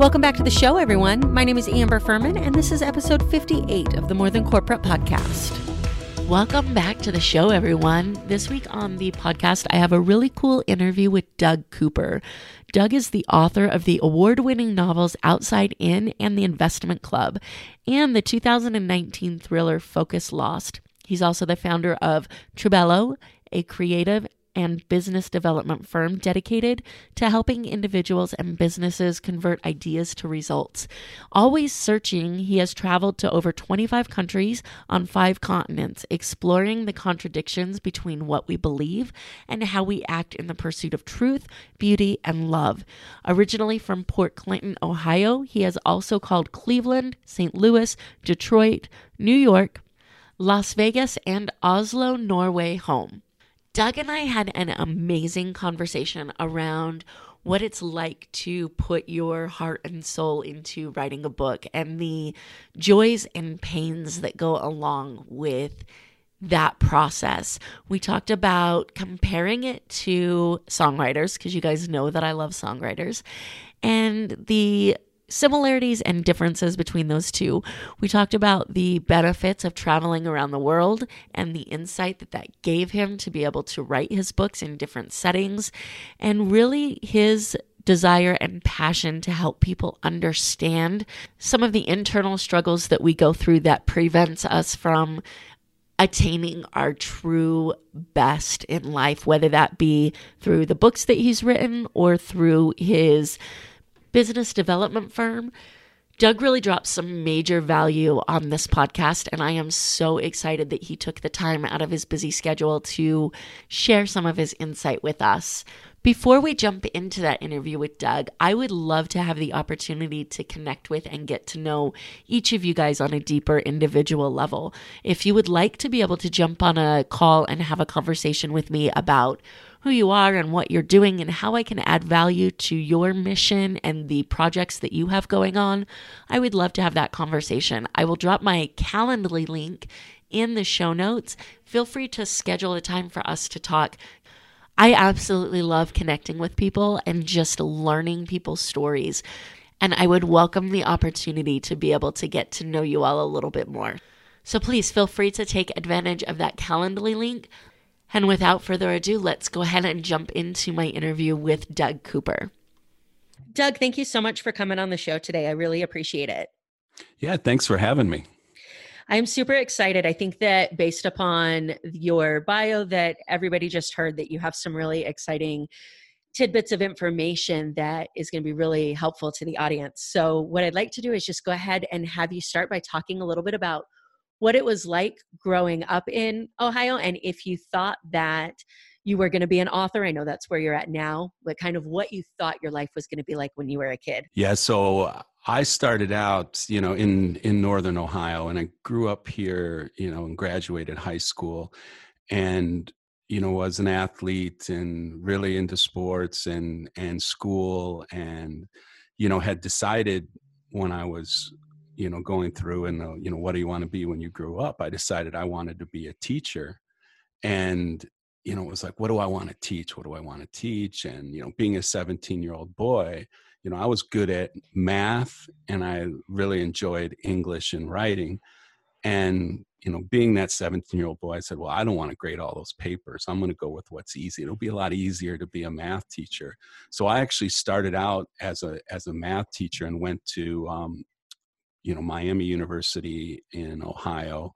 Welcome back to the show, everyone. My name is Amber Furman, and this is episode 58 of the More Than Corporate podcast. Welcome back to the show, everyone. This week on the podcast, I have a really cool interview with Doug Cooper. Doug is the author of the award winning novels Outside In and The Investment Club, and the 2019 thriller Focus Lost. He's also the founder of Trubello, a creative and business development firm dedicated to helping individuals and businesses convert ideas to results. Always searching, he has traveled to over 25 countries on five continents, exploring the contradictions between what we believe and how we act in the pursuit of truth, beauty, and love. Originally from Port Clinton, Ohio, he has also called Cleveland, St. Louis, Detroit, New York, Las Vegas, and Oslo, Norway home. Doug and I had an amazing conversation around what it's like to put your heart and soul into writing a book and the joys and pains that go along with that process. We talked about comparing it to songwriters because you guys know that I love songwriters and the similarities and differences between those two. We talked about the benefits of traveling around the world and the insight that that gave him to be able to write his books in different settings, and really his desire and passion to help people understand some of the internal struggles that we go through that prevents us from attaining our true best in life, whether that be through the books that he's written or through his business development firm. Doug really dropped some major value on this podcast, and I am so excited that he took the time out of his busy schedule to share some of his insight with us. Before we jump into that interview with Doug, I would love to have the opportunity to connect with and get to know each of you guys on a deeper individual level. If you would like to be able to jump on a call and have a conversation with me about who you are and what you're doing and how I can add value to your mission and the projects that you have going on, I would love to have that conversation. I will drop my Calendly link in the show notes. Feel free to schedule a time for us to talk. I absolutely love connecting with people and just learning people's stories. And I would welcome the opportunity to be able to get to know you all a little bit more. So please feel free to take advantage of that Calendly link. And without further ado, let's go ahead and jump into my interview with Doug Cooper. Doug, thank you so much for coming on the show today. I really appreciate it. Yeah, thanks for having me. I'm super excited. I think that based upon your bio that everybody just heard that you have some really exciting tidbits of information that is going to be really helpful to the audience. So what I'd like to do is just go ahead and have you start by talking a little bit about what it was like growing up in Ohio and if you thought that you were going to be an author. I know that's where you're at now, but kind of what you thought your life was going to be like when you were a kid. Yeah, so I started out, you know, in in northern Ohio and I grew up here, you know, and graduated high school and you know was an athlete and really into sports and and school and you know had decided when I was you know going through and uh, you know what do you want to be when you grew up? I decided i wanted to be a teacher. And you know it was like what do i want to teach? What do i want to teach? And you know being a 17 year old boy you know i was good at math and i really enjoyed english and writing. And you know being that 17 year old boy i said well i don't want to grade all those papers. I'm going to go with what's easy. It'll be a lot easier to be a math teacher. So i actually started out as a as a math teacher and went to um, you know Miami University in Ohio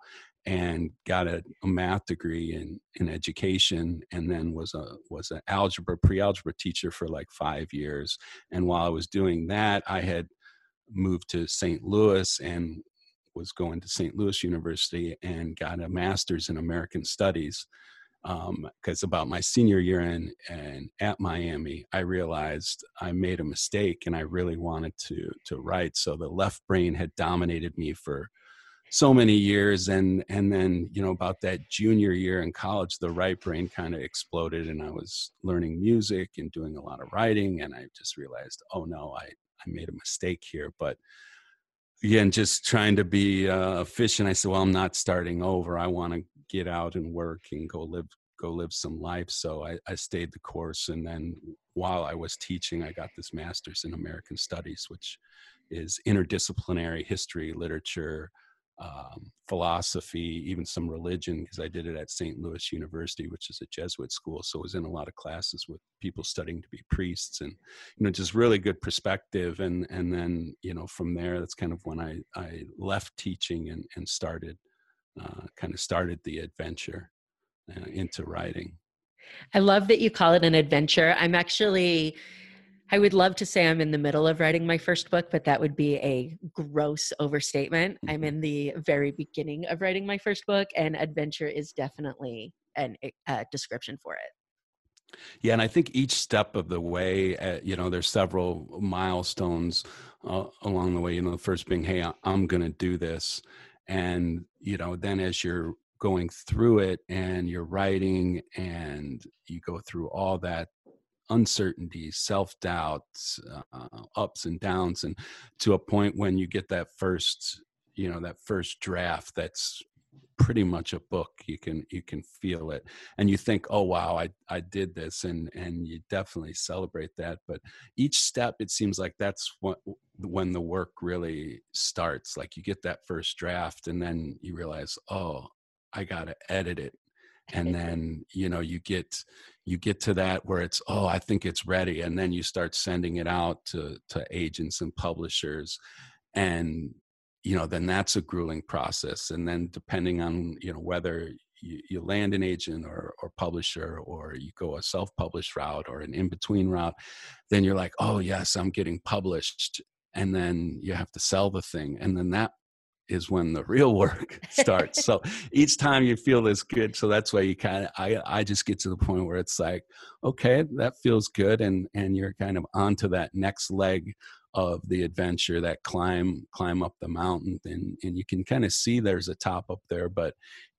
and got a, a, math degree in, in education and then was a was an algebra pre-algebra teacher for like five years. And while i was doing that i had moved to st louis and was going to st louis university and got a master's in american studies because um, about my senior year in and at Miami, I realized I made a mistake and I really wanted to to write. So the left brain had dominated me for so many years and and then you know about that junior year in college the right brain kind of exploded and i was learning music and doing a lot of writing and i just realized oh no i i made a mistake here but again just trying to be uh, efficient i said well i'm not starting over i want to get out and work and go live go live some life so I, I stayed the course and then while i was teaching i got this master's in american studies which is interdisciplinary history literature um, philosophy, even some religion, because I did it at St. Louis University, which is a Jesuit school. So I was in a lot of classes with people studying to be priests, and you know, just really good perspective. And and then you know, from there, that's kind of when I I left teaching and and started uh, kind of started the adventure uh, into writing. I love that you call it an adventure. I'm actually I would love to say I'm in the middle of writing my first book, but that would be a gross overstatement. I'm mm-hmm. in the very beginning of writing my first book, and adventure is definitely an, a eh, description for it. Yeah, and I think each step of the way, uh, you know, there's several milestones uh, along the way. You know, the first being, "Hey, I'm going to do this," and you know, then as you're going through it and you're writing and you go through all that uncertainty self doubts, uh, ups and downs, and to a point when you get that first, you know, that first draft that's pretty much a book you can you can feel it. And you think oh wow i i did this and and you definitely celebrate that but each step it seems like that's what when the work really starts like you get that first draft and then you realize oh i got to edit it. And then you know you get you get to that where it's oh i think it's ready. And then you start sending it out to to agents and publishers. And you know then that's a grueling process. And then depending on you know whether you, you land an agent or, or publisher or you go a self-published route or an in-between route then you're like oh yes i'm getting published and then you have to sell the thing and then that is when the real work starts. so each time you feel this good, so that's why you kind of I I just get to the point where it's like, okay, that feels good, and and you're kind of onto that next leg of the adventure, that climb climb up the mountain, and and you can kind of see there's a top up there, but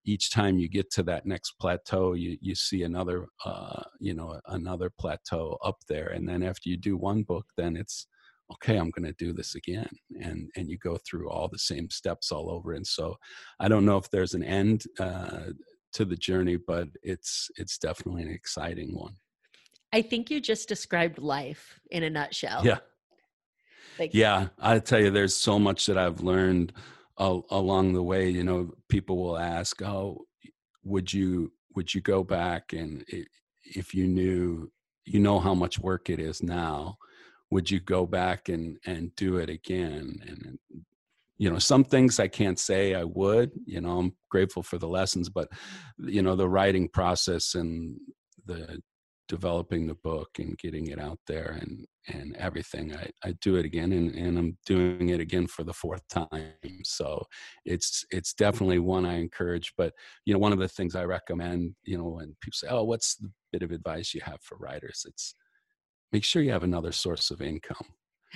each time you get to that next plateau you you see another uh you know another plateau up there and then after you do one book then it's okay i'm going to do this again and and you go through all the same steps all over and so i don't know if there's an end uh, to the journey but it's it's definitely an exciting one. I think you just described life in a nutshell. Yeah. Like, yeah i tell you there's so much that i've learned uh, along the way you know people will ask oh would you would you go back? And if you knew you know how much work it is now would you go back and and do it again? And you know some things i can't say i would you know i'm grateful for the lessons but you know the writing process and the developing the book and getting it out there and and everything i i do it again and, and i'm doing it again for the fourth time. So it's it's mm. definitely one i encourage but you know one of the things i recommend you know when people say oh what's the bit of advice you have for writers? It's make sure you have another source of income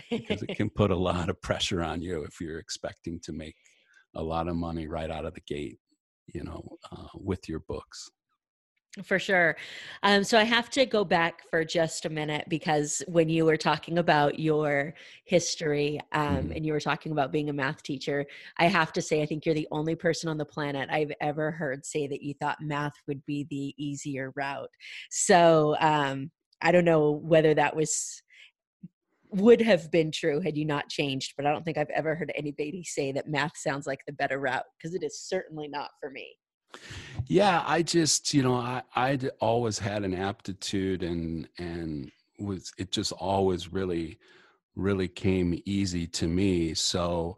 because it can put a lot of pressure on you if you're expecting to make a lot of money right out of the gate you know uh, with your books. For sure. Um, so i have to go back for just a minute because when you were talking about your history um, mm-hmm. and you were talking about being a math teacher i have to say i think you're the only person on the planet i've ever heard say that you thought math would be the easier route. So um, I don't know whether that was would have been true had you not changed, but I don't think I've ever heard anybody say that math sounds like the better route because it is certainly not for me. Yeah, I just, you know, I I'd always had an aptitude and and was it just always really really came easy to me. So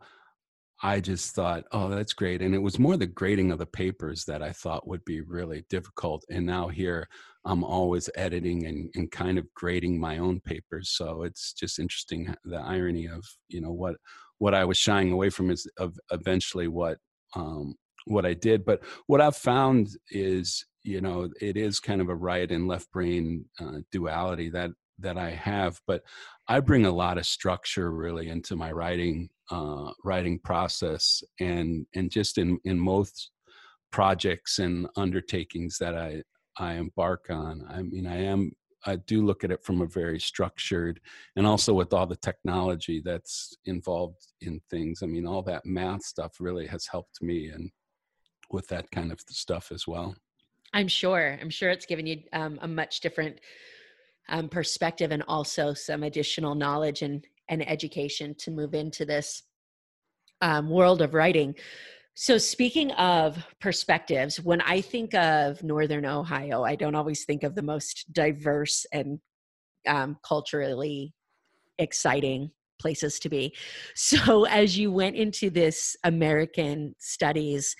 I just thought, oh, that's great. And it was more the grading of the papers that I thought would be really difficult. And now here I'm always editing and, and kind of grading my own papers. So it's just interesting the irony of, you know, what what I was shying away from is of eventually what um, what I did. But what I've found is, you know, it is kind of a right and left brain uh, duality that that I have. But I bring a lot of structure really into my writing uh, writing process and and just in in most projects and undertakings that I I embark on. I mean, I am I do look at it from a very structured and also with all the technology that's involved in things. I mean, all that math stuff really has helped me and with that kind of stuff as well. I'm sure. I'm sure it's given you um, a much different um, perspective and also some additional knowledge and, and education to move into this um, world of writing. So, speaking of perspectives, when I think of Northern Ohio, I don't always think of the most diverse and um, culturally exciting places to be. So, as you went into this American studies,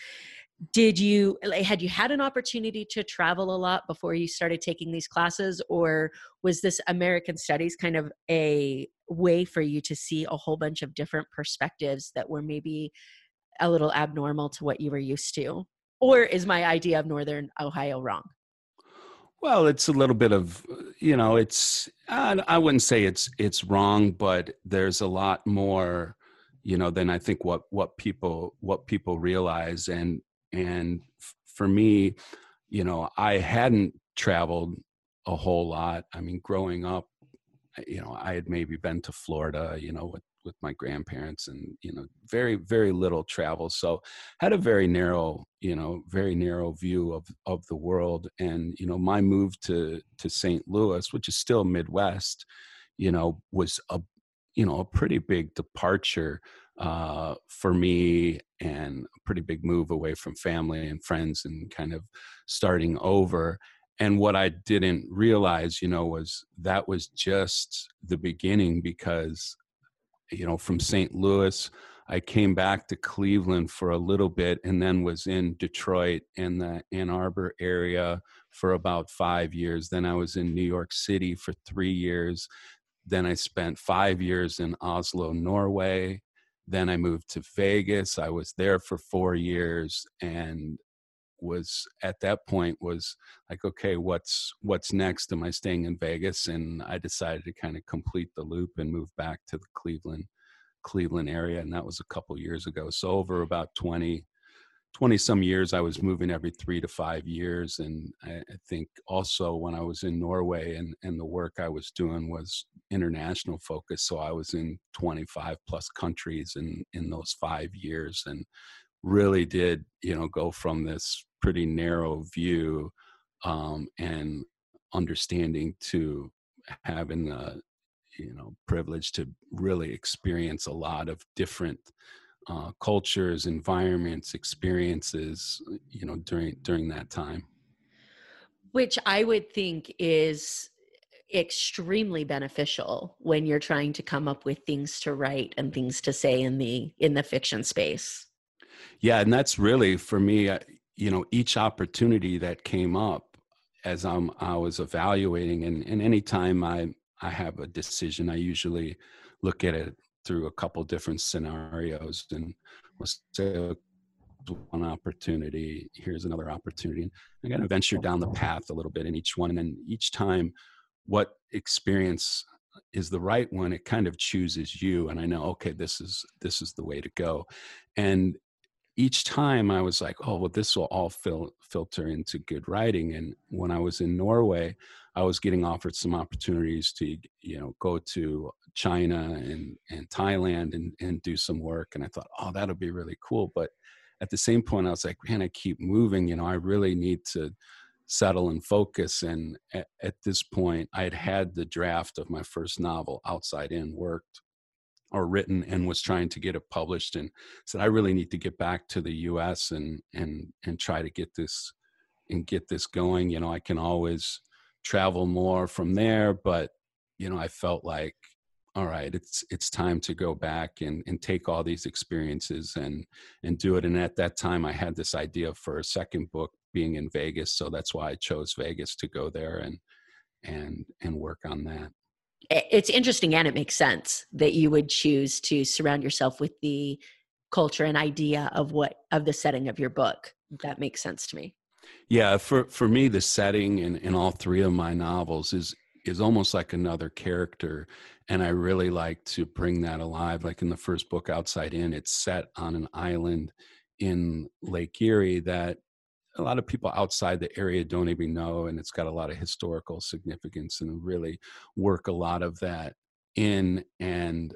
did you had you had an opportunity to travel a lot before you started taking these classes or was this american studies kind of a way for you to see a whole bunch of different perspectives that were maybe a little abnormal to what you were used to or is my idea of northern ohio wrong? Well it's a little bit of uh, you know it's i wouldn't say it's it's wrong but there's a lot more you know than i think what what people what people realize and and for me you know i hadn't traveled a whole lot. I mean growing up you know i had maybe been to florida you know with with my grandparents and you know very very little travel so had a very narrow you know very narrow view of of the world and you know my move to to st louis which is still midwest you know was a you know a pretty big departure uh, for me and a pretty big move away from family and friends and kind of starting over and what i didn't realize you know was that was just the beginning because you know from st louis. I came back to cleveland for a little bit and then was in detroit and the ann arbor area for about five years. Then i was in new york city for three years. Then i spent five years in oslo norway. Then I moved to Vegas. I was there for four years and was at that point was like okay what's what's next? Am i staying in vegas? And i decided to kind of complete the loop and move back to the cleveland cleveland area and that was a couple years ago. So over about 20 20 some years i was moving every three to five years and I, I, think also when i was in norway and, and the work i was doing was international focus so i was in 25 plus countries in in those five years and really did you know go from this pretty narrow view um, and understanding to having the you know privilege to really experience a lot of different uh, cultures, environments, experiences, you know, during during that time. Which I would think is extremely beneficial when you're trying to come up with things to write and things to say in the in the fiction space. Yeah, and that's really for me. You know, each opportunity that came up as I'm I was evaluating, and and anytime I I have a decision, I usually look at it through a couple different scenarios and was say one opportunity here's another opportunity and i got to venture down the path a little bit in each one and then each time what experience is the right one it kind of chooses you and i know okay this is this is the way to go and each time i was like oh well this will all fil- filter into good writing and when i was in norway i was getting offered some opportunities to you know go to China and and Thailand and and do some work. And I thought, oh, that'll be really cool. But at the same point, I was like, man, I keep moving. You know, I really need to settle and focus. And at, at this point, I had had the draft of my first novel, Outside In, worked or written and was trying to get it published and said i really need to get back to the us and and and try to get this and get this going you know i can always travel more from there but you know i felt like all right it's it's time to go back and and take all these experiences and and do it and at that time i had this idea for a second book being in vegas so that's why i chose vegas to go there and and and work on that it's interesting and it makes sense that you would choose to surround yourself with the culture and idea of what of the setting of your book that makes sense to me. Yeah for for me the setting in in all three of my novels is is almost like another character and i really like to bring that alive. Like in the first book outside in it's set on an island in lake erie that a lot of people outside the area don't even know and it's got a lot of historical significance and really work a lot of that in and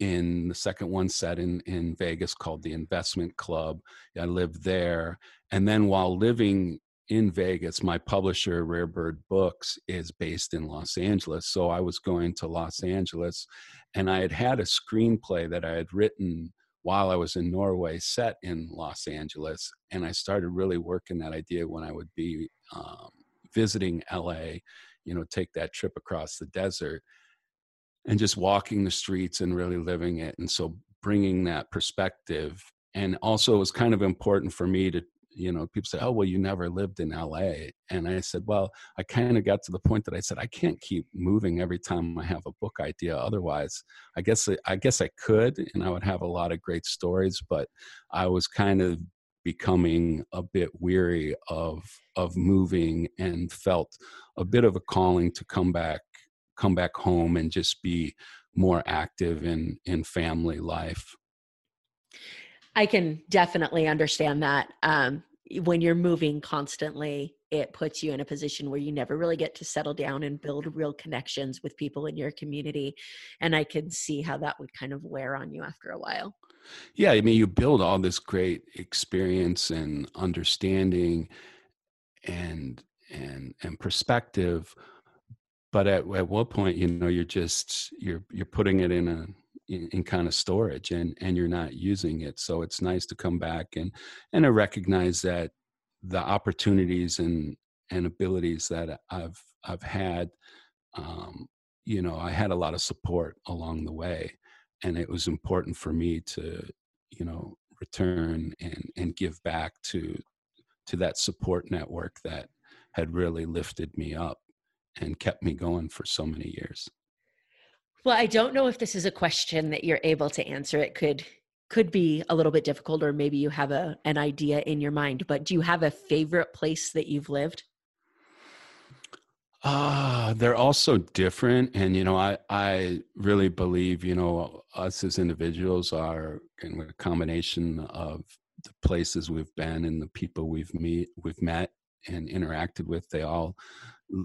in the second one set in in Vegas called the Investment Club. I lived there, and then while living in Vegas, my publisher, Rare Bird Books, is based in Los Angeles. So I was going to Los Angeles and I had had a screenplay that I had written while I was in Norway set in Los Angeles. And I started really working that idea when I would be um, visiting LA, you know, take that trip across the desert and just walking the streets and really living it. And so bringing that perspective and also it was kind of important for me to you know, people say, "Oh, well, you never lived in LA," and I said, "Well, I kind of got to the point that I said I can't keep moving every time I have a book idea. Otherwise, I guess I guess I could, and I would have a lot of great stories, but I was kind of becoming a bit weary of of moving and felt a bit of a calling to come back come back home and just be more active in in family life I can definitely understand that. Um, when you're moving constantly, it puts you in a position where you never really get to settle down and build real connections with people in your community. And I can see how that would kind of wear on you after a while. Yeah, I mean, you build all this great experience and understanding and and and perspective but at, at what point you know you're just you're you're putting it in a in, in, kind of storage and and you're not using it. So it's nice to come back and and recognize that the opportunities and and abilities that i've i've had um, you know i had a lot of support along the way and it was important for me to you know return and and give back to to that support network that had really lifted me up and kept me going for so many years well, I don't know if this is a question that you're able to answer. It could could be a little bit difficult or maybe you have a an idea in your mind, but do you have a favorite place that you've lived? Ah, uh, they're all so different and you know, I I really believe, you know, us as individuals are kind of a combination of the places we've been and the people we've meet we've met and interacted with. They all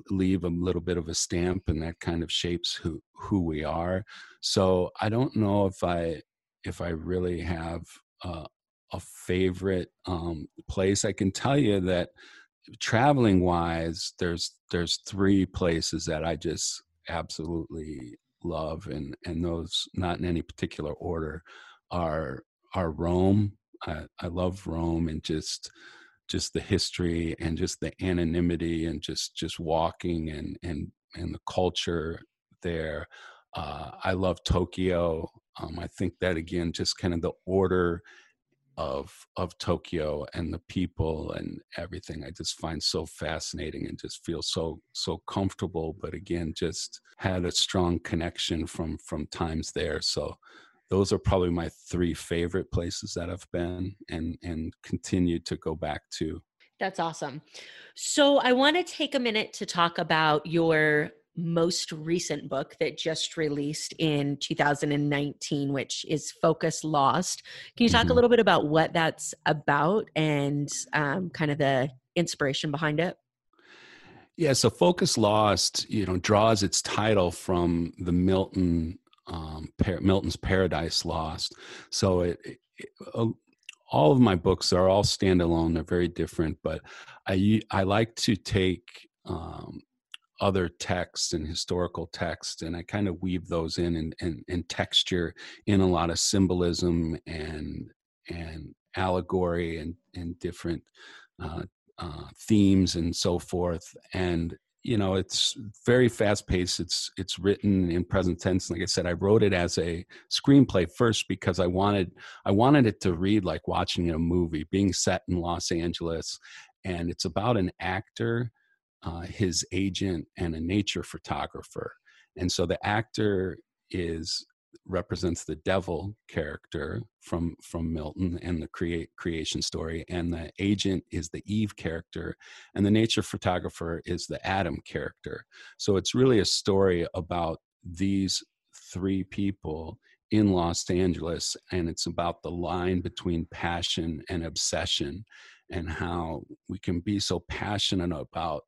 leave a little bit of a stamp and that kind of shapes who who we are. So i don't know if i if i really have uh, a favorite um, place. I can tell you that traveling wise there's there's three places that i just absolutely love and and those not in any particular order are are rome. I, I love rome and just just the history and just the anonymity and just just walking and and and the culture there. Uh, I love Tokyo. Um, I think that again, just kind of the order of of Tokyo and the people and everything. I just find so fascinating and just feel so so comfortable. But again, just had a strong connection from from times there. So those are probably my three favorite places that I've been and and continue to go back to. That's awesome. So I want to take a minute to talk about your most recent book that just released in 2019 which is focus lost can you talk mm-hmm. a little bit about what that's about and um, kind of the inspiration behind it yeah so focus lost you know draws its title from the milton um, Par- Milton's Paradise Lost. So it, it, it, uh, all of my books are all standalone. They're very different, but I I like to take um, other texts and historical texts, and I kind of weave those in and, and, and texture in a lot of symbolism and and allegory and and different uh, uh, themes and so forth. And you know it's very fast paced it's it's written in present tense like i said i wrote it as a screenplay first because i wanted i wanted it to read like watching a movie being set in los angeles and it's about an actor uh, his agent and a nature photographer. And so the actor is represents the devil character from from Milton and the create creation story, and the agent is the Eve character, and the nature photographer is the Adam character. So it's really a story about these three people in Los Angeles, and it's about the line between passion and obsession, and how we can be so passionate about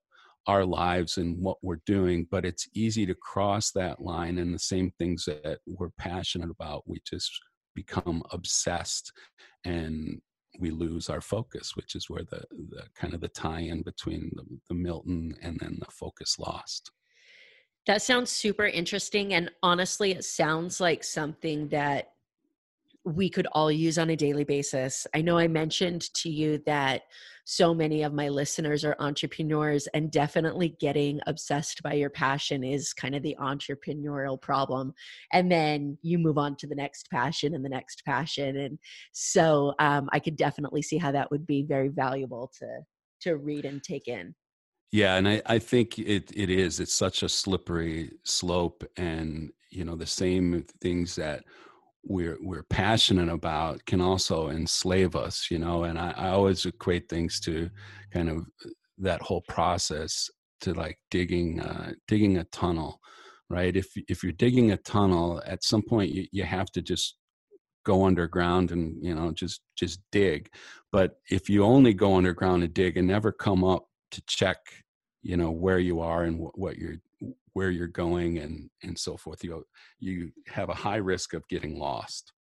our lives and what we're doing, but it's easy to cross that line and the same things that we're passionate about, we just become obsessed and we lose our focus, which is where the, the kind of the tie-in between the, the Milton and then the focus lost. That sounds super interesting. And honestly, it sounds like something that we could all use on a daily basis. I know I mentioned to you that so many of my listeners are entrepreneurs, and definitely getting obsessed by your passion is kind of the entrepreneurial problem. And then you move on to the next passion and the next passion. And so um, I could definitely see how that would be very valuable to to read and take in. Yeah, and I, I think it it is. It's such a slippery slope, and you know the same things that we're we're passionate about can also enslave us you know and I, I always equate things to kind of uh, that whole process to like digging uh, digging a tunnel right? If if you're digging a tunnel at some point you, you have to just go underground and you know just just dig. But if you only go underground and dig and never come up to check you know where you are and what, what you're where you're going and and so forth you you have a high risk of getting lost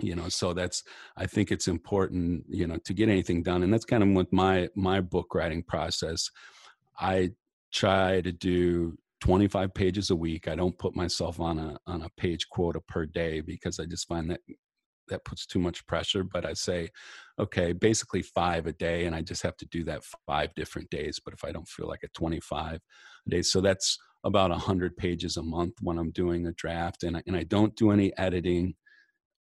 you know so that's i think it's important you know to get anything done and that's kind of with my my book writing process i try to do 25 pages a week i don't put myself on a on a page quota per day because i just find that that puts too much pressure but i say okay basically five a day and i just have to do that five different days but if i don't feel like a 25 days so that's about 100 pages a month when i'm doing a draft and I, and I don't do any editing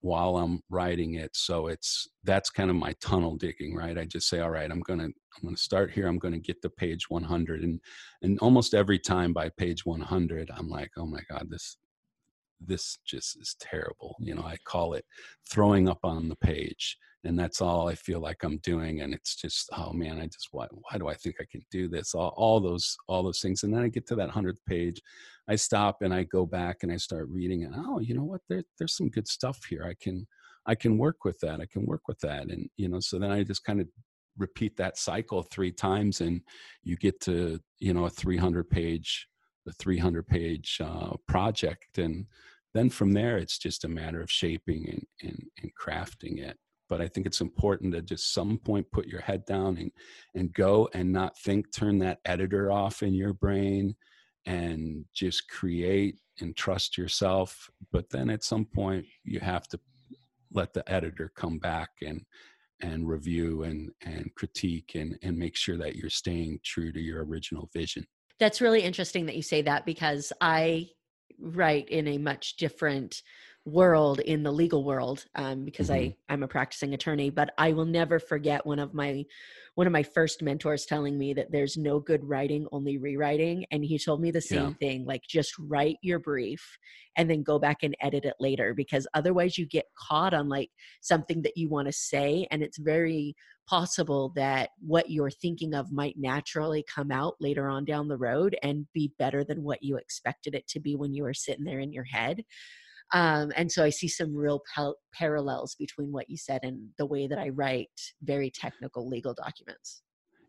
while i'm writing it so it's that's kind of my tunnel digging right? I just say all right i'm gonna i'm gonna start here i'm gonna get to page 100 and and almost every time by page 100 i'm like oh my god this this just is terrible. You know, I call it throwing up on the page. And that's all I feel like I'm doing. And it's just, oh man, I just, why, why do I think I can do this? All, all those, all those things. And then I get to that hundredth page, I stop and I go back and I start reading and, oh, you know what? There, there's some good stuff here. I can, I can work with that. I can work with that. And, you know, so then I just kind of repeat that cycle three times and you get to, you know, a 300 page, the 300 page uh, project. And, then from there it's just a matter of shaping and, and, and crafting it. But i think it's important to just some point put your head down and, and go and not think turn that editor off in your brain and just create and trust yourself. But then at some point you have to let the editor come back and and review and and critique and and make sure that you're staying true to your original vision. That's really interesting that you say that because i write in a much different world in the legal world um, because mm-hmm. I I'm a practicing attorney but I will never forget one of my one of my first mentors telling me that there's no good writing only rewriting and he told me the same yeah. thing like just write your brief and then go back and edit it later because otherwise you get caught on like something that you want to say and it's very possible that what you're thinking of might naturally come out later on down the road and be better than what you expected it to be when you were sitting there in your head. Um, and so I see some real pal- parallels between what you said and the way that I write very technical legal documents.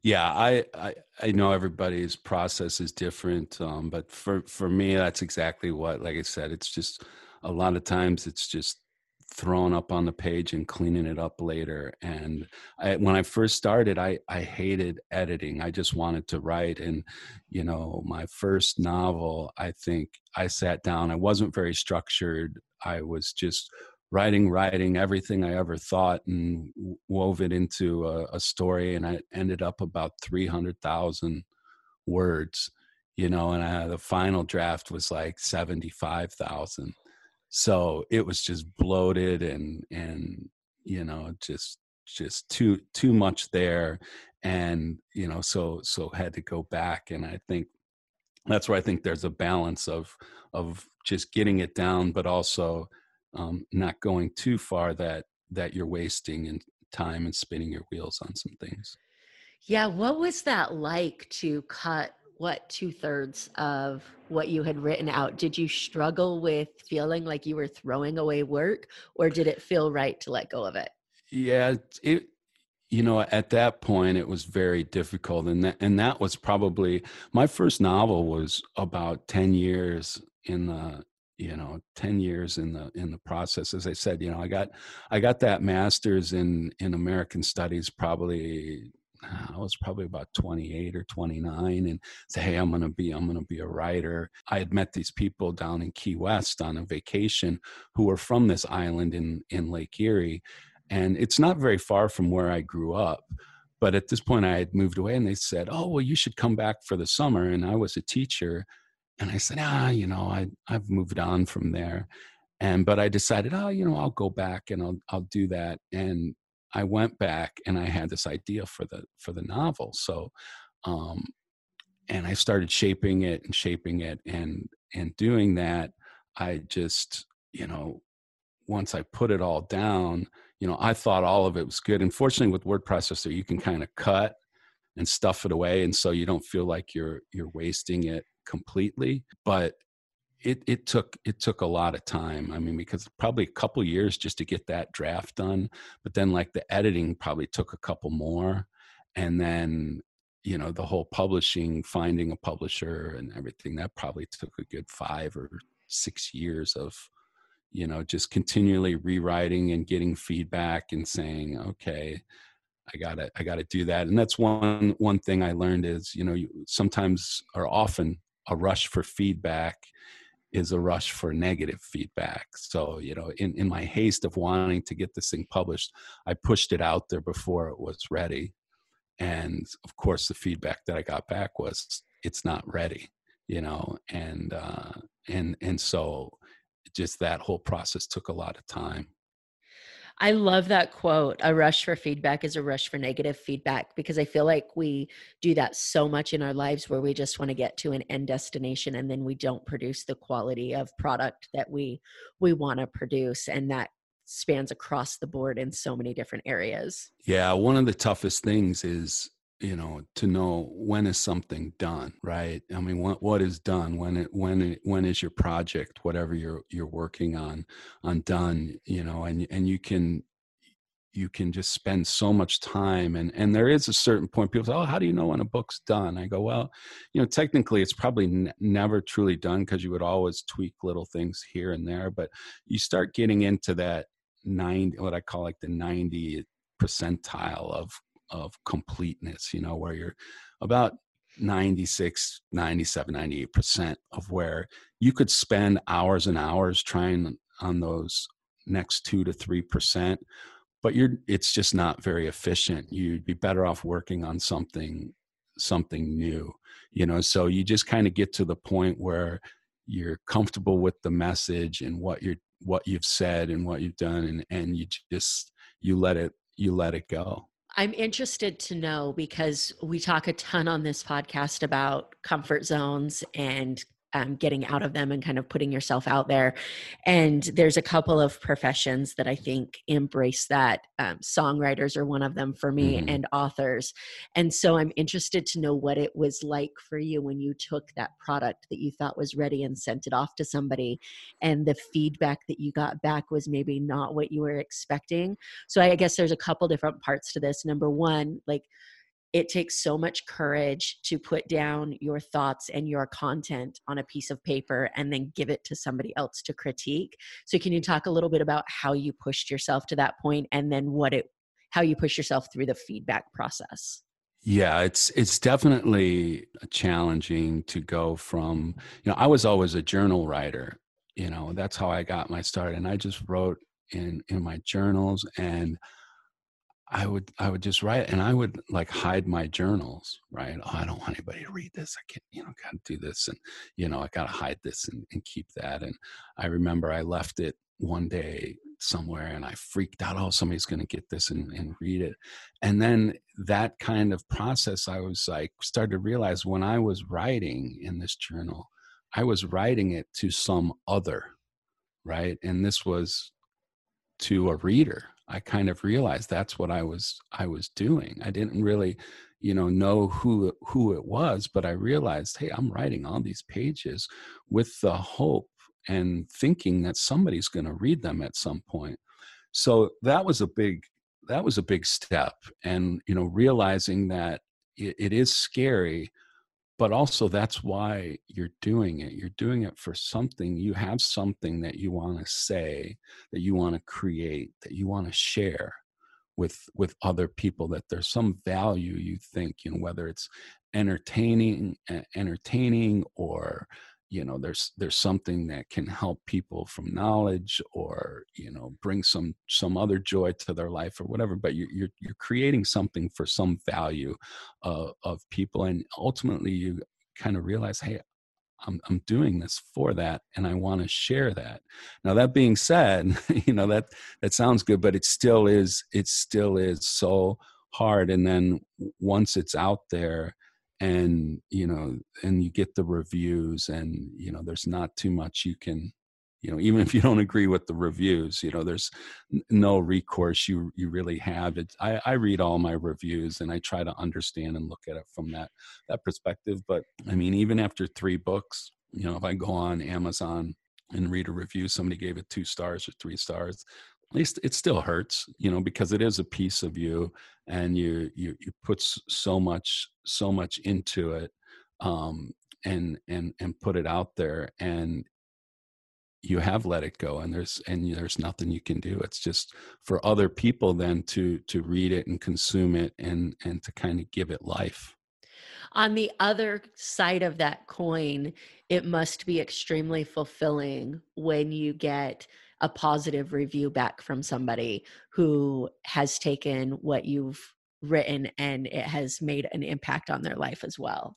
Yeah, I, I, I know everybody's process is different, um, but for for me, that's exactly what. Like I said, it's just a lot of times it's just thrown up on the page and cleaning it up later. And I, when I first started, I, I hated editing. I just wanted to write. And, you know, my first novel, I think I sat down, I wasn't very structured. I was just writing, writing everything I ever thought and wove it into a, a story. And I ended up about 300,000 words, you know, and I, the final draft was like 75,000 so it was just bloated and and you know just just too too much there and you know so so had to go back and i think that's where I think there's a balance of of just getting it down, but also um, not going too far that that you're wasting in time and spinning your wheels on some things. Yeah, what was that like to cut what two thirds of what you had written out? Did you struggle with feeling like you were throwing away work, or did it feel right to let go of it? Yeah, it you know at that point it was very difficult and that and that was probably my first novel was about 10 years in the you know 10 years in the in the process as i said you know i got i got that masters in in american studies probably I was probably about 28 or 29 and say, Hey, I'm going to be, I'm going to be a writer. I had met these people down in Key West on a vacation who were from this island in, in Lake Erie and it's not very far from where I grew up. But at this point, I had moved away, and they said, "Oh, well, you should come back for the summer." And I was a teacher, and I said, "Ah, you know, I I've moved on from there." And but I decided, oh, you know, I'll go back and I'll I'll do that. And I went back, and I had this idea for the for the novel. So, um, and I started shaping it and shaping it, and and doing that, I just, you know, once I put it all down, you know, I thought all of it was good. And fortunately, with word processor, you can kind of cut and stuff it away, and so you don't feel like you're you're wasting it completely. But it it took it took a lot of time. I mean, because probably a couple years just to get that draft done. But then, like the editing, probably took a couple more, and then you know the whole publishing, finding a publisher, and everything that probably took a good five or six years of you know just continually rewriting and getting feedback and saying okay i gotta i gotta do that and that's one one thing i learned is you know you, sometimes or often a rush for feedback is a rush for negative feedback so you know in, in my haste of wanting to get this thing published i pushed it out there before it was ready and of course the feedback that i got back was it's not ready you know and uh and and so just that whole process took a lot of time. I love that quote. A rush for feedback is a rush for negative feedback because I feel like we do that so much in our lives where we just want to get to an end destination and then we don't produce the quality of product that we we want to produce and that spans across the board in so many different areas. Yeah, one of the toughest things is you know to know when is something done right? I mean what what is done? When it when it when is your project whatever you're you're working on on done you know and and you can you can just spend so much time and and there is a certain point people say oh how do you know when a book's done? I go well you know technically it's probably n- never truly done because you would always tweak little things here and there but you start getting into that 90 what i call like the 90 percentile of of completeness, you know, where you're about 96, 97, 98% of where you could spend hours and hours trying on those next two to three percent, but you're it's just not very efficient. You'd be better off working on something something new, you know. So you just kind of get to the point where you're comfortable with the message and what you're what you've said and what you've done and and you just you let it you let it go I'm interested to know because we talk a ton on this podcast about comfort zones and um, getting out of them and kind of putting yourself out there. And there's a couple of professions that I think embrace that. Um, songwriters are one of them for me, mm-hmm. and authors. And so I'm interested to know what it was like for you when you took that product that you thought was ready and sent it off to somebody, and the feedback that you got back was maybe not what you were expecting. So I guess there's a couple different parts to this. Number one, like, it takes so much courage to put down your thoughts and your content on a piece of paper and then give it to somebody else to critique. So can you talk a little bit about how you pushed yourself to that point and then what it how you push yourself through the feedback process? Yeah, it's it's definitely challenging to go from, you know, I was always a journal writer. You know, that's how I got my start and I just wrote in in my journals and I would I would just write and I would like hide my journals, right? Oh, I don't want anybody to read this. I can't, you know, gotta do this and you know, I gotta hide this and, and keep that. And I remember I left it one day somewhere and I freaked out. Oh, somebody's to get this and, and read it. And then that kind of process, I was like, started to realize when I was writing in this journal, I was writing it to some other, right? And this was to a reader. I kind of realized that's what I was I was doing. I didn't really, you know, know who who it was, but I realized, hey, I'm writing all these pages with the hope and thinking that somebody's going to read them at some point. So that was a big that was a big step and you know realizing that it, it is scary but also that's why you're doing it. You're doing it for something. You have something that you want to say that you want to create that you want to share with with other people that there's some value you think you know whether it's entertaining entertaining or you know there's there's something that can help people from knowledge or you know bring some some other joy to their life or whatever but you're you're, you're creating something for some value uh, of people and ultimately you kind of realize hey I'm, I'm doing this for that and i want to share that. Now that being said you know that that sounds good but it still is it still is so hard and then once it's out there and you know and you get the reviews and you know there's not too much you can you know even if you don't agree with the reviews you know there's no recourse you you really have. It I, I read all my reviews and i try to understand and look at it from that that perspective but i mean even after three books you know if i go on amazon and read a review somebody gave it two stars or three stars at least it still hurts you know because it is a piece of you and you you you put so much so much into it um and and and put it out there and you have let it go and there's and there's nothing you can do. It's just for other people then to to read it and consume it and and to kind of give it life. On the other side of that coin it must be extremely fulfilling when you get a positive review back from somebody who has taken what you've written and it has made an impact on their life as well.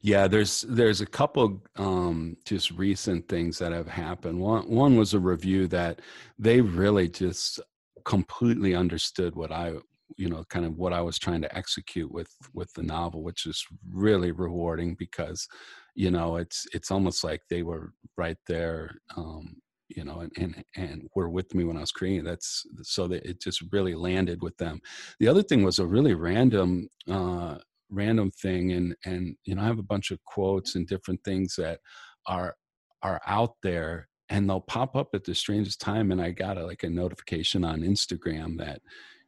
Yeah there's there's a couple um just recent things that have happened. One one was a review that they really just completely understood what i you know kind of what i was trying to execute with with the novel which is really rewarding because you know it's it's almost like they were right there um you know, and, and, and were with me when I was creating. That's so that it just really landed with them. The other thing was a really random, uh, random thing. And, and, you know, I have a bunch of quotes and different things that are, are out there and they'll pop up at the strangest time. And I got a, like a notification on Instagram that,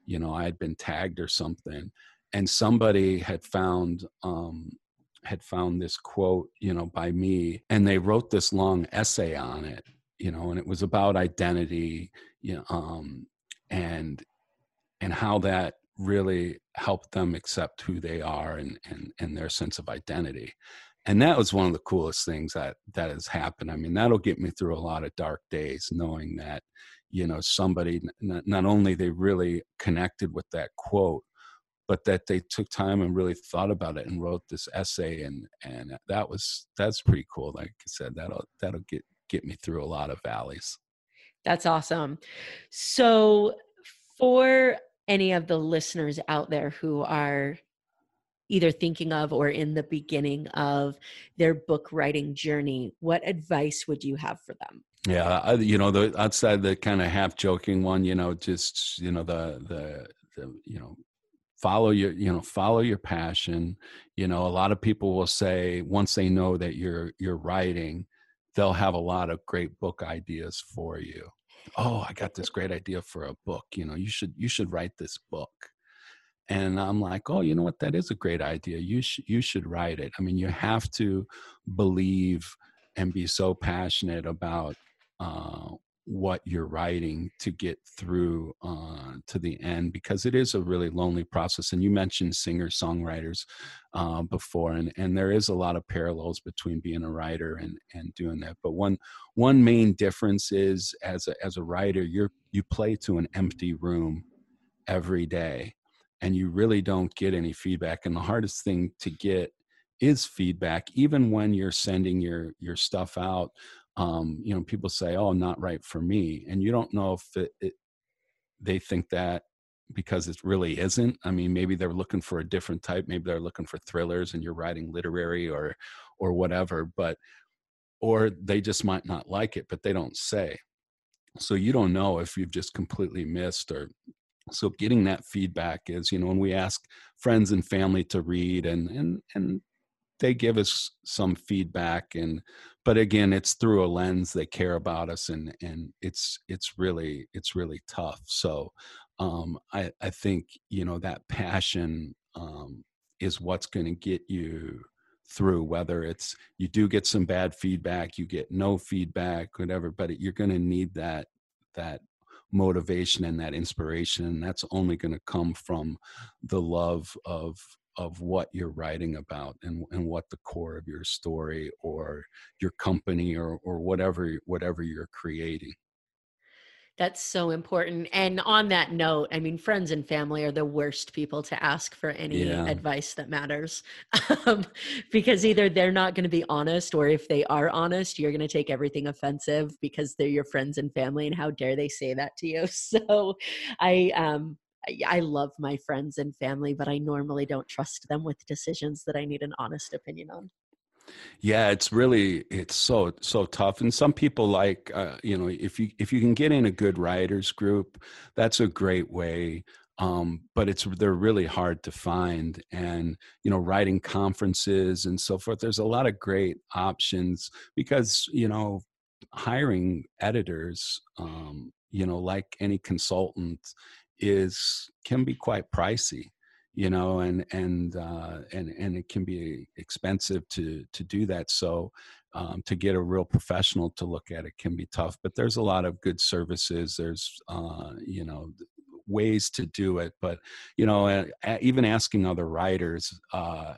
you know, I had been tagged or something and somebody had found, um, had found this quote, you know, by me, and they wrote this long essay on it you know, and it was about identity, you know, um, and and how that really helped them accept who they are and and and their sense of identity. And that was one of the coolest things that that has happened. I mean, that'll get me through a lot of dark days, knowing that you know somebody not, not only they really connected with that quote but that they took time and really thought about it and wrote this essay and and that was that's pretty cool like i said that'll that'll get get me through a lot of valleys. That's awesome. So, for any of the listeners out there who are either thinking of or in the beginning of their book writing journey, what advice would you have for them? Yeah, I, you know, the outside the kind of half joking one, you know, just you know the the the you know follow your you know follow your passion you know a lot of people will say once they know that you're you're writing they'll have a lot of great book ideas for you. Oh i got this great idea for a book you know you should you should write this book. And i'm like oh you know what? That is a great idea. You should you should write it. I mean you have to believe and be so passionate about uh, what you're writing to get through uh, to the end because it is a really lonely process and you mentioned singer songwriters uh, before and, and there is a lot of parallels between being a writer and, and doing that but one one main difference is as a, as a writer you're you play to an empty room every day and you really don't get any feedback and the hardest thing to get is feedback even when you're sending your your stuff out um, you know people say oh not right for me and you don't know if it, it, they think that because it really isn't. I mean maybe they're looking for a different type maybe they're looking for thrillers and you're writing literary or or whatever but or they just might not like it but they don't say. So you don't know if you've just completely missed or so getting that feedback is you know when we ask friends and family to read and and and they give us some feedback and but again it's through a lens they care about us and and it's it's really it's really tough. So um i i think you know that passion um is what's going to get you through whether it's you do get some bad feedback you get no feedback whatever but you're going to need that that motivation and that inspiration and that's only going to come from the love of of what you're writing about and, and what the core of your story or your company or or whatever whatever you're creating that's so important. And on that note, I mean, friends and family are the worst people to ask for any yeah. advice that matters um, because either they're not going to be honest, or if they are honest, you're going to take everything offensive because they're your friends and family. And how dare they say that to you? So I, um, I love my friends and family, but I normally don't trust them with decisions that I need an honest opinion on. Yeah it's really it's so so tough and some people like uh, you know if you if you can get in a good writers group that's a great way um, but it's they're really hard to find and you know writing conferences and so forth there's a lot of great options because you know hiring editors um, you know like any consultant is can be quite pricey you know and and uh, and and it can be expensive to to do that. So um, to get a real professional to look at it can be tough but there's a lot of good services. There's uh, you know ways to do it but you know even asking other writers uh,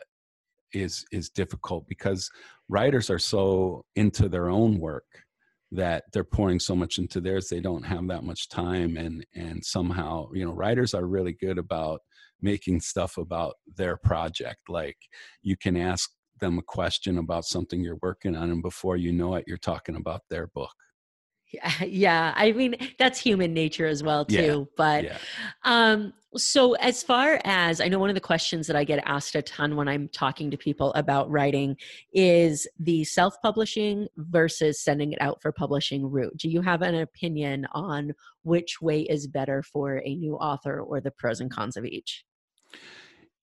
is is difficult because writers are so into their own work that they're pouring so much into theirs they don't have that much time and and somehow you know writers are really good about making stuff about their project. Like you can ask them a question about something you're working on, and before you know it, you're talking about their book. Yeah, yeah. I mean, that's human nature as well, too. Yeah, but yeah. um, so as far as I know, one of the questions that I get asked a ton when I'm talking to people about writing is the self-publishing versus sending it out for publishing route. Do you have an opinion on which way is better for a new author or the pros and cons of each?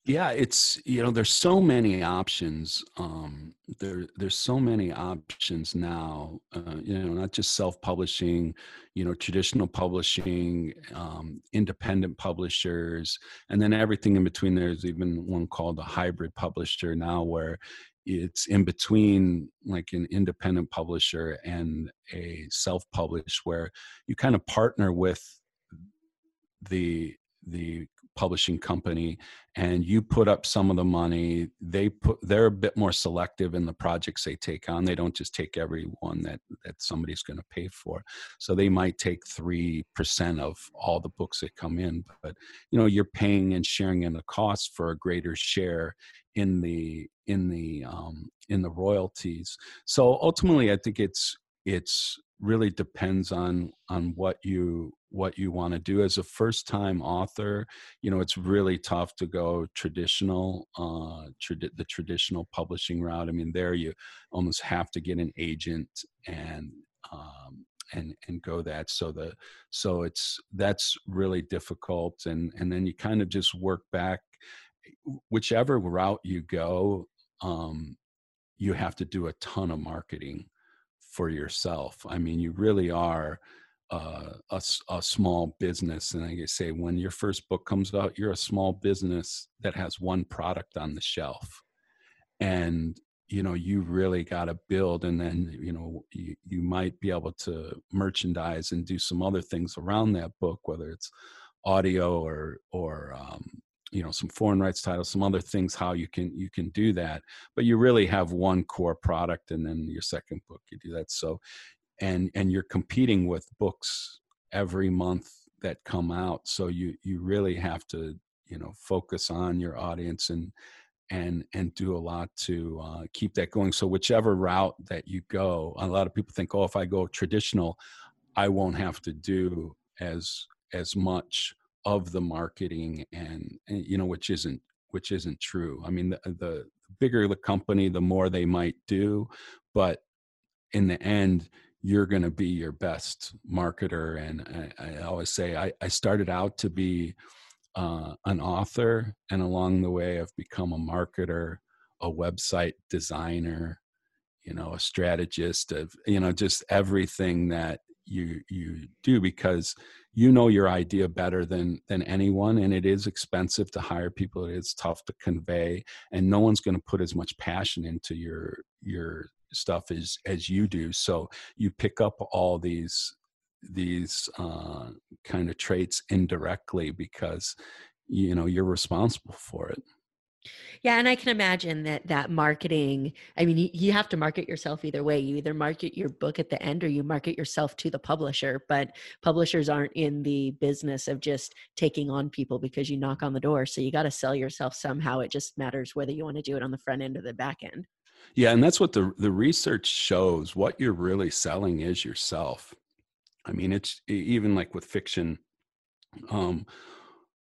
Yeah it's you know there's so many options um there there's so many options now uh, you know not just self-publishing you know traditional publishing um, independent publishers and then everything in between there's even one called a hybrid publisher now where it's in between like an independent publisher and a self-publish where you kind of partner with the the publishing company and you put up some of the money they put they're a bit more selective in the projects they take on. They don't just take every one that that somebody's going to pay for. So they might take 3% of all the books that come in but you know you're paying and sharing in the cost for a greater share in the in the um in the royalties. So ultimately i think it's it's really depends on on what you what you want to do. As a first time author you know it's really tough to go traditional uh the traditional publishing route. I mean there you almost have to get an agent and um and and go that. So the so it's that's really difficult. And and then you kind of just work back whichever route you go um you have to do a ton of marketing for yourself. I mean, you really are uh, a, a small business. And like I say, when your first book comes out, you're a small business that has one product on the shelf. And you know you really got to build and then you know you, you might be able to merchandise and do some other things around that book whether it's audio or or um, you know some foreign rights titles some other things how you can you can do that but you really have one core product and then your second book you do that so and and you're competing with books every month that come out so you you really have to you know focus on your audience and and and do a lot to uh, keep that going. So whichever route that you go, a lot of people think, oh, if I go traditional, I won't have to do as as much of the marketing and, and you know which isn't which isn't true. I mean, the, the bigger the company, the more they might do, but in the end, you're going to be your best marketer. And I, I always say, I, I, started out to be uh, an author, and along the way, I've become a marketer, a website designer, you know, a strategist of you know just everything that you you do because you know your idea better than than anyone and it is expensive to hire people it's tough to convey and no one's going to put as much passion into your your stuff as as you do. So you pick up all these these uh, kind of traits indirectly because you know you're responsible for it yeah, and I can imagine that that marketing, I mean, you, have to market yourself either way. You either market your book at the end or you market yourself to the publisher, but publishers aren't in the business of just taking on people because you knock on the door. So you got to sell yourself somehow. It just matters whether you want to do it on the front end or the back end. Yeah, and that's what the the research shows. What you're really selling is yourself. I mean, it's even like with fiction um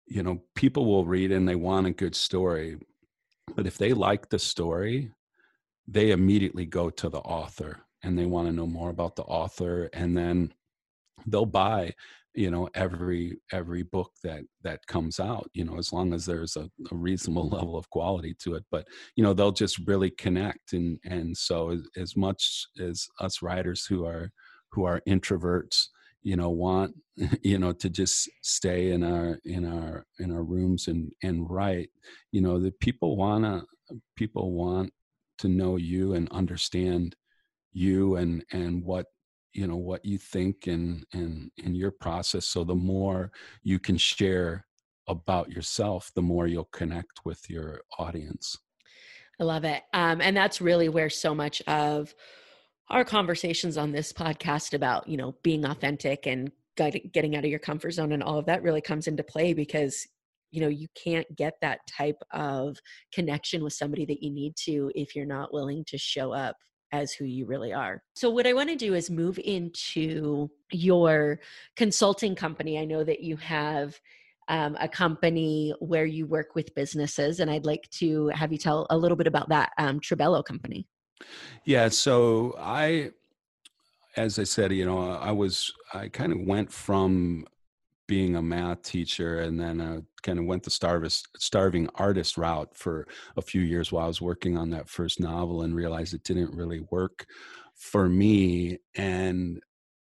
you know, people will read and they want a good story, but if they like the story, they immediately go to the author and they want to know more about the author and then they'll buy you know every every book that that comes out you know as long as there's a, a, reasonable level of quality to it. But you know they'll just really connect and and so as, as much as us writers who are who are introverts you know want you know to just stay in our in our in our rooms and and write you know the people wanna people want to know you and understand you and and what you know what you think and and in your process. So the more you can share about yourself the more you'll connect with your audience. I love it. Um, and that's really where so much of our conversations on this podcast about you know being authentic and getting out of your comfort zone and all of that really comes into play because you know you can't get that type of connection with somebody that you need to if you're not willing to show up as who you really are. So, what I want to do is move into your consulting company. I know that you have um, a company where you work with businesses, and I'd like to have you tell a little bit about that um, Trubelo company. Yeah, so I, as I said, you know, I was, I kind of went from being a math teacher and then uh, kind of went the starving artist route for a few years while I was working on that first novel and realized it didn't really work for me. And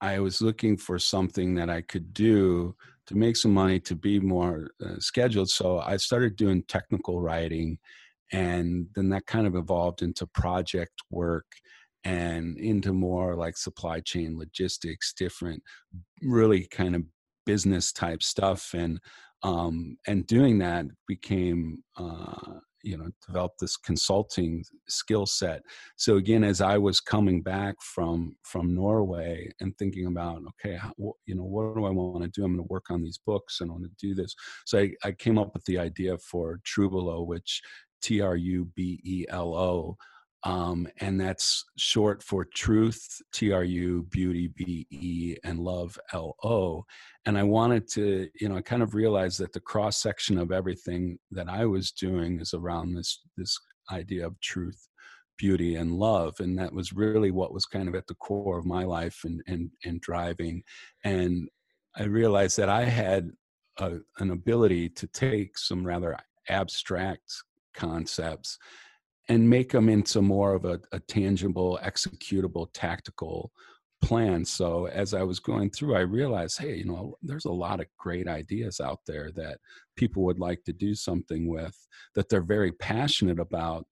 I was looking for something that I could do to make some money to be more uh, scheduled. So I started doing technical writing and then that kind of evolved into project work and into more like supply chain logistics different really kind of business type stuff and um, and doing that became uh, you know developed this consulting skill set. So again as i was coming back from from norway and thinking about okay how, you know what do i want to do? I'm going to work on these books and i want to do this. So I, I came up with the idea for trubelo which T R U B E L O. Um, and that's short for truth, T R U, beauty, B E, and love, L O. And I wanted to, you know, I kind of realized that the cross section of everything that I was doing is around this this idea of truth, beauty, and love, and that was really what was kind of at the core of my life and and and driving. And I realized that I had a, an ability to take some rather abstract concepts and make them into more of a, a tangible, executable, tactical plan. So as I was going through, I realized, hey, you know, there's a lot of great ideas out there that people would like to do something with that they're very passionate about,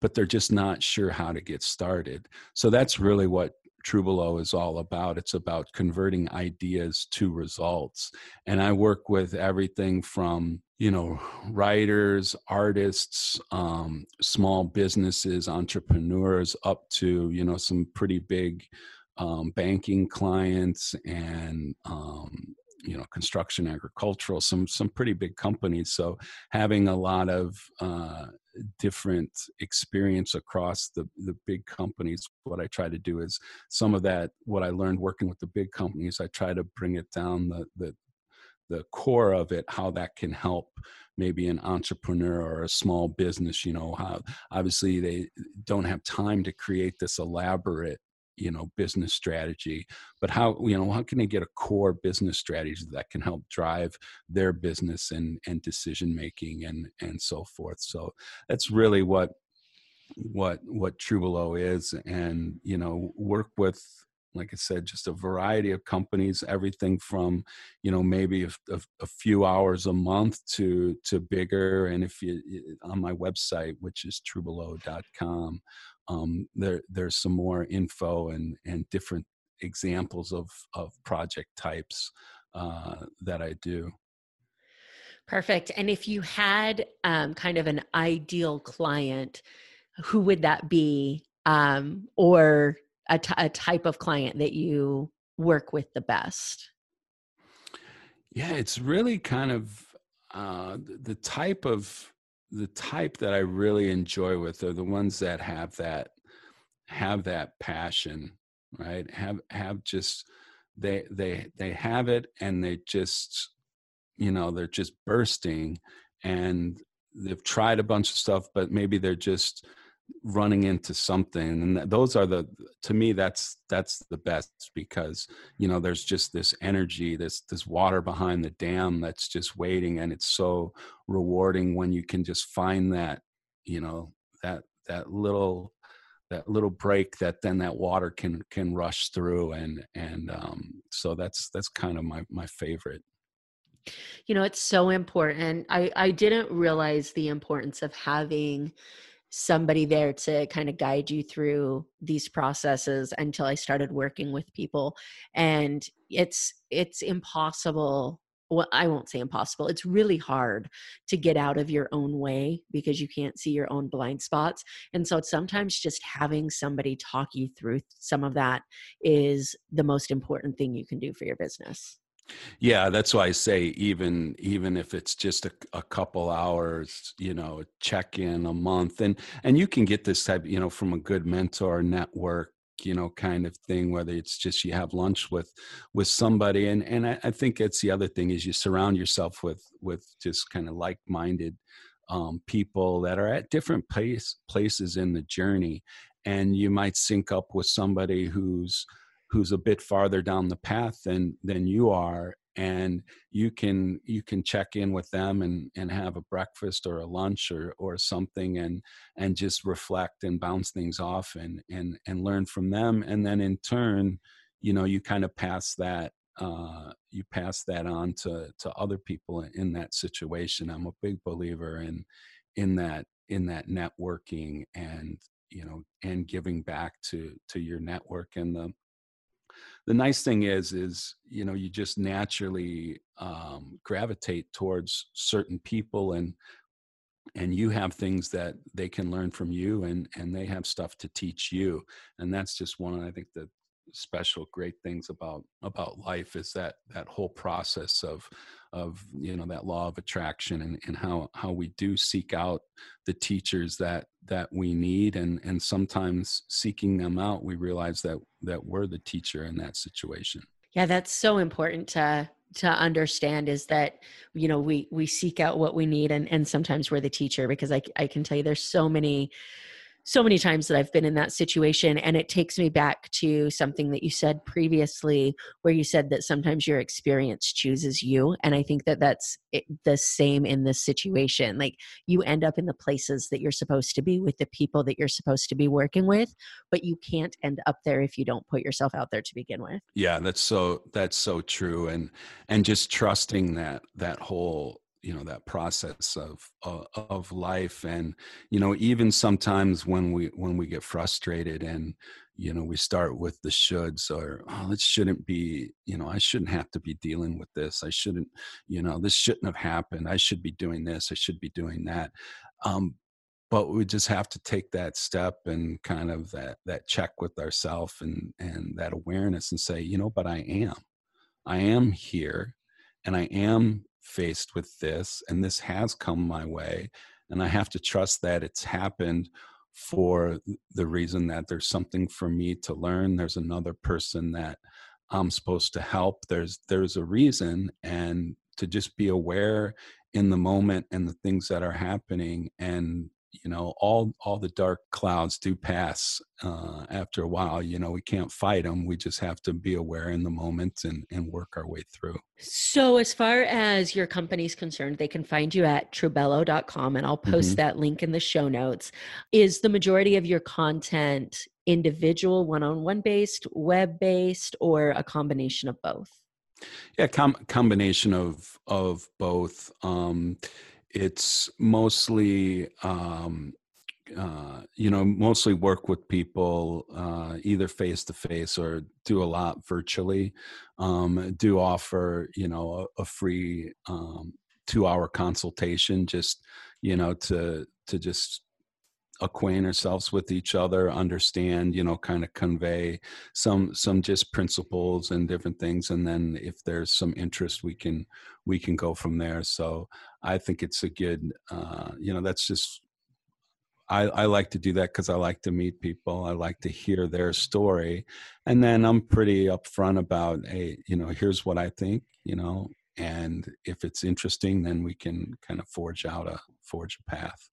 but they're just not sure how to get started. So that's really what Trubelo is all about. It's about converting ideas to results. And I work with everything from, you know, writers, artists, um, small businesses, entrepreneurs, up to, you know, some pretty big um, banking clients and, um, you know construction agricultural some some pretty big companies so having a lot of uh, different experience across the the big companies. What i try to do is some of that what i learned working with the big companies i try to bring it down the the the core of it how that can help maybe an entrepreneur or a small business you know how obviously they don't have time to create this elaborate you know business strategy but how you know how can they get a core business strategy that can help drive their business and and decision making and and so forth so that's really what what what Trubelo is and you know work with like I said, just a variety of companies, everything from, you know, maybe a, a, a, few hours a month to to bigger. And if you on my website, which is trubelo.com, um, there there's some more info and and different examples of of project types uh, that I do. Perfect. And if you had um, kind of an ideal client, who would that be? Um, or a, t- a type of client that you work with the best? Yeah, it's really kind of uh, the type of the type that I really enjoy with are the ones that have that have that passion, right? Have have just they they they have it and they just you know they're just bursting and they've tried a bunch of stuff but maybe they're just running into something and those are the to me that's that's the best because you know there's just this energy this this water behind the dam that's just waiting and it's so rewarding when you can just find that you know that that little that little break that then that water can can rush through and and um so that's that's kind of my my favorite. You know it's so important. I i didn't realize the importance of having somebody there to kind of guide you through these processes until I started working with people. And it's it's impossible well I won't say impossible it's really hard to get out of your own way because you can't see your own blind spots. And so sometimes just having somebody talk you through some of that is the most important thing you can do for your business yeah, that's why I say even even if it's just a, a couple hours, you know, check in a month, and and you can get this type, you know, from a good mentor network, you know, kind of thing. Whether it's just you have lunch with with somebody, and and I, I think it's the other thing is you surround yourself with with just kind of like minded um, people that are at different place places in the journey, and you might sync up with somebody who's who's a bit farther down the path than than you are and you can you can check in with them and and have a breakfast or a lunch or or something and and just reflect and bounce things off and and and learn from them. And then in turn you know you kind of pass that uh, you pass that on to to other people in that situation. I'm a big believer in in that in that networking and you know and giving back to to your network and the the nice thing is is you know you just naturally um, gravitate towards certain people and and you have things that they can learn from you and and they have stuff to teach you. And that's just one i think the special great things about about life is that that whole process of of you know that law of attraction and, and how how we do seek out the teachers that that we need. And and sometimes seeking them out we realize that that we're the teacher in that situation. Yeah that's so important to to understand is that you know we we seek out what we need and and sometimes we're the teacher because i i can tell you there's so many so many times that I've been in that situation. And it takes me back to something that you said previously, where you said that sometimes your experience chooses you. And I think that that's the same in this situation. Like you end up in the places that you're supposed to be with the people that you're supposed to be working with, but you can't end up there if you don't put yourself out there to begin with. Yeah, that's so, that's so true. And, and just trusting that, that whole you know that process of uh, of life. And you know even sometimes when we when we get frustrated and you know we start with the shoulds or oh this shouldn't be you know i shouldn't have to be dealing with this. I shouldn't you know this shouldn't have happened. I should be doing this. I should be doing that. Um but we just have to take that step and kind of that that check with ourselves and and that awareness and say you know but i am. I am here and I am faced with this, and this has come my way, and I have to trust that it's happened for the reason that there's something for me to learn. There's another person that I'm supposed to help. There's there's a reason, and to just be aware in the moment and the things that are happening and you know all all the dark clouds do pass uh, after a while you know we can't fight them we just have to be aware in the moment and and work our way through. So as far as your company's concerned they can find you at trubelo.com and i'll post mm-hmm. that link in the show notes. Is the majority of your content individual one-on-one based web based or a combination of both? Yeah com- combination of of both. Um it's mostly um, uh, you know mostly work with people uh, either face to face or do a lot virtually um, do offer you know a, a free um, two hour consultation just you know to to just acquaint ourselves with each other understand you know kind of convey some some just principles and different things and then if there's some interest we can we can go from there so i think it's a good uh you know that's just I, I like to do that because I like to meet people. I like to hear their story, and then I'm pretty upfront about, hey, you know, here's what I think, you know, and if it's interesting, then we can kind of forge out a forge a path.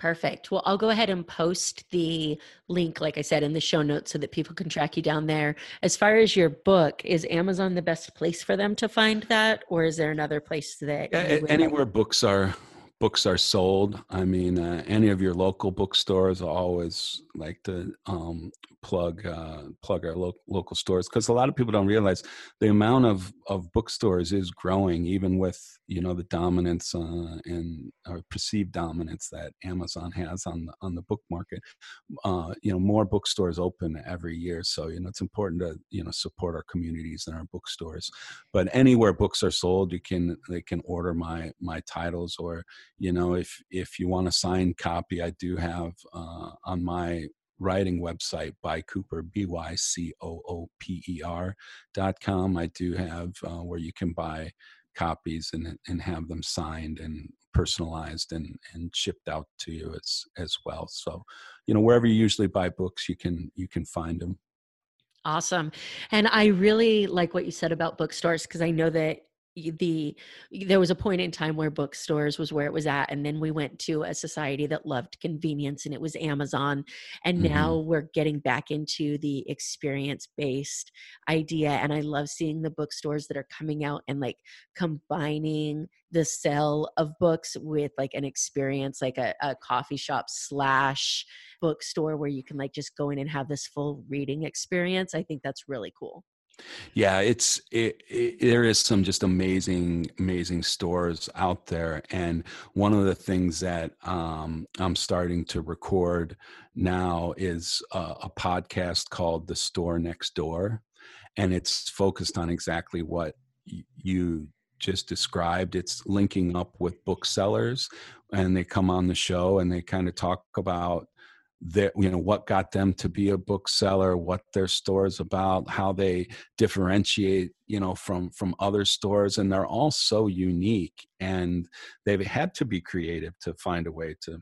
Perfect. Well, I'll go ahead and post the link, like I said, in the show notes so that people can track you down there. As far as your book, is Amazon the best place for them to find that, or is there another place that? Yeah, anywhere like? books are books are sold. I mean, uh, any of your local bookstores, always like to um, plug uh, plug our lo- local stores because a lot of people don't realize the amount of of bookstores is growing, even with you know the dominance uh, and or perceived dominance that Amazon has on the on the book market. Uh, you know, more bookstores open every year, so you know it's important to you know support our communities and our bookstores. But anywhere books are sold, you can they can order my my titles, or you know if if you want a signed copy, I do have uh, on my writing website by Cooper, B Y C O O P E R dot com. I do have uh, where you can buy copies and, and have them signed and personalized and, and shipped out to you as, as well. So, you know, wherever you usually buy books, you can, you can find them. Awesome. And I really like what you said about bookstores because I know that the there was a point in time where bookstores was where it was at and then we went to a society that loved convenience and it was amazon and mm-hmm. now we're getting back into the experience based idea and i love seeing the bookstores that are coming out and like combining the sale of books with like an experience like a, a coffee shop slash bookstore where you can like just go in and have this full reading experience i think that's really cool yeah, it's it, it, there is some just amazing, amazing stores out there, and one of the things that um, I'm starting to record now is a, a podcast called "The Store Next Door," and it's focused on exactly what y- you just described. It's linking up with booksellers, and they come on the show and they kind of talk about their you know what got them to be a bookseller what their store is about how they differentiate you know from from other stores and they're all so unique and they've had to be creative to find a way to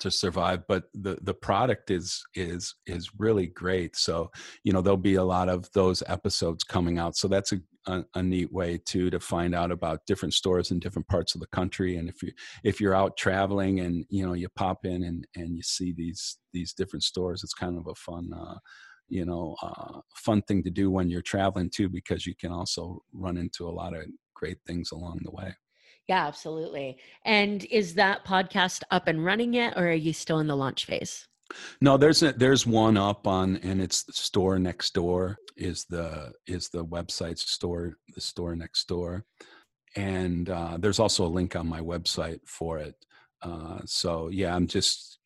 to survive but the the product is is is really great. So you know there'll be a lot of those episodes coming out. So that's a a, a, neat way too to find out about different stores in different parts of the country. And if you if you're out traveling and you know you pop in and and you see these these different stores it's kind of a fun uh you know uh fun thing to do when you're traveling too because you can also run into a lot of great things along the way yeah, absolutely. And is that podcast up and running yet, or are you still in the launch phase? No, there's a, there's one up on, and it's the store next door is the is the website store the store next door, and uh, there's also a link on my website for it. Uh, so yeah, I'm just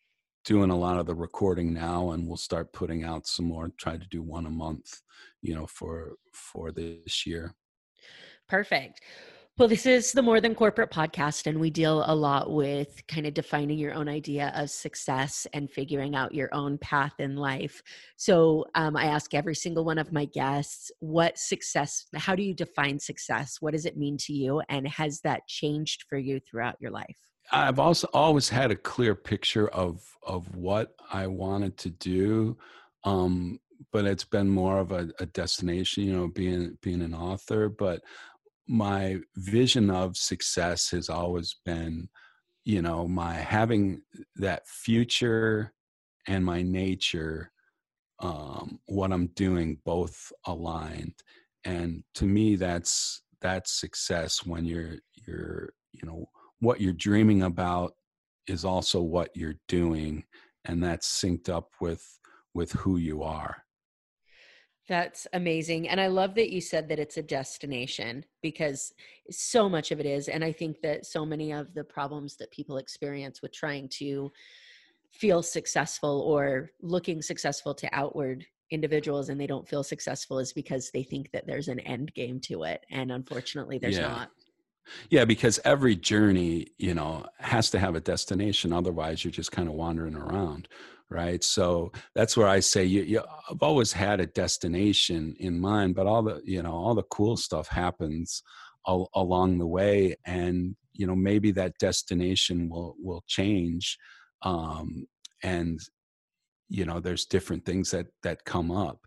doing a lot of the recording now, and we'll start putting out some more. Try to do one a month, you know, for for this year. Perfect. Well, this is the More Than Corporate podcast, and we deal a lot with kind of defining your own idea of success and figuring out your own path in life. So, um, I ask every single one of my guests, what success, how do you define success? What does it mean to you? And has that changed for you throughout your life? I've also always had a clear picture of of what I wanted to do. Um, but it's been more of a, a destination, you know, being being an author. But my vision of success has always been you know my having that future and my nature um, what i'm doing both aligned. And to me that's that's success when you're you're you know what you're dreaming about is also what you're doing and that's synced up with with who you are that's amazing. And I love that you said that it's a destination because so much of it is. And I think that so many of the problems that people experience with trying to feel successful or looking successful to outward individuals and they don't feel successful is because they think that there's an end game to it. And unfortunately, there's yeah. not. Yeah, because every journey, you know, has to have a destination. Otherwise, you're just kind of wandering around right? So that's where i say you, you i've always had a destination in mind but all the you know all the cool stuff happens al- along the way and you know maybe that destination will will change um and you know there's different things that that come up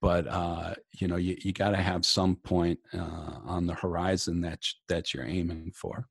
but uh you know you, you got to have some point uh on the horizon that that you're aiming for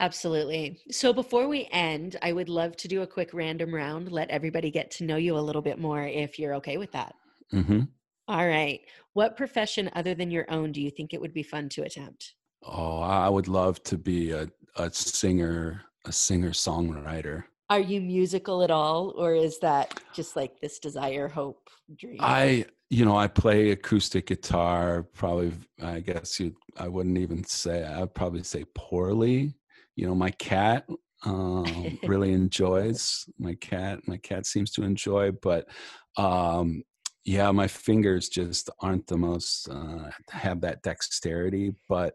Absolutely. So before we end, I would love to do a quick random round, let everybody get to know you a little bit more if you're okay with that. Mm-hmm. All right. What profession other than your own do you think it would be fun to attempt? Oh, I would love to be a, a singer, a singer songwriter. Are you musical at all, or is that just like this desire, hope, dream? I, you know, I play acoustic guitar. Probably, I guess you, I wouldn't even say. I'd probably say poorly you know my cat um, really enjoys my cat my cat seems to enjoy but um, yeah my fingers just aren't the most uh, have that dexterity but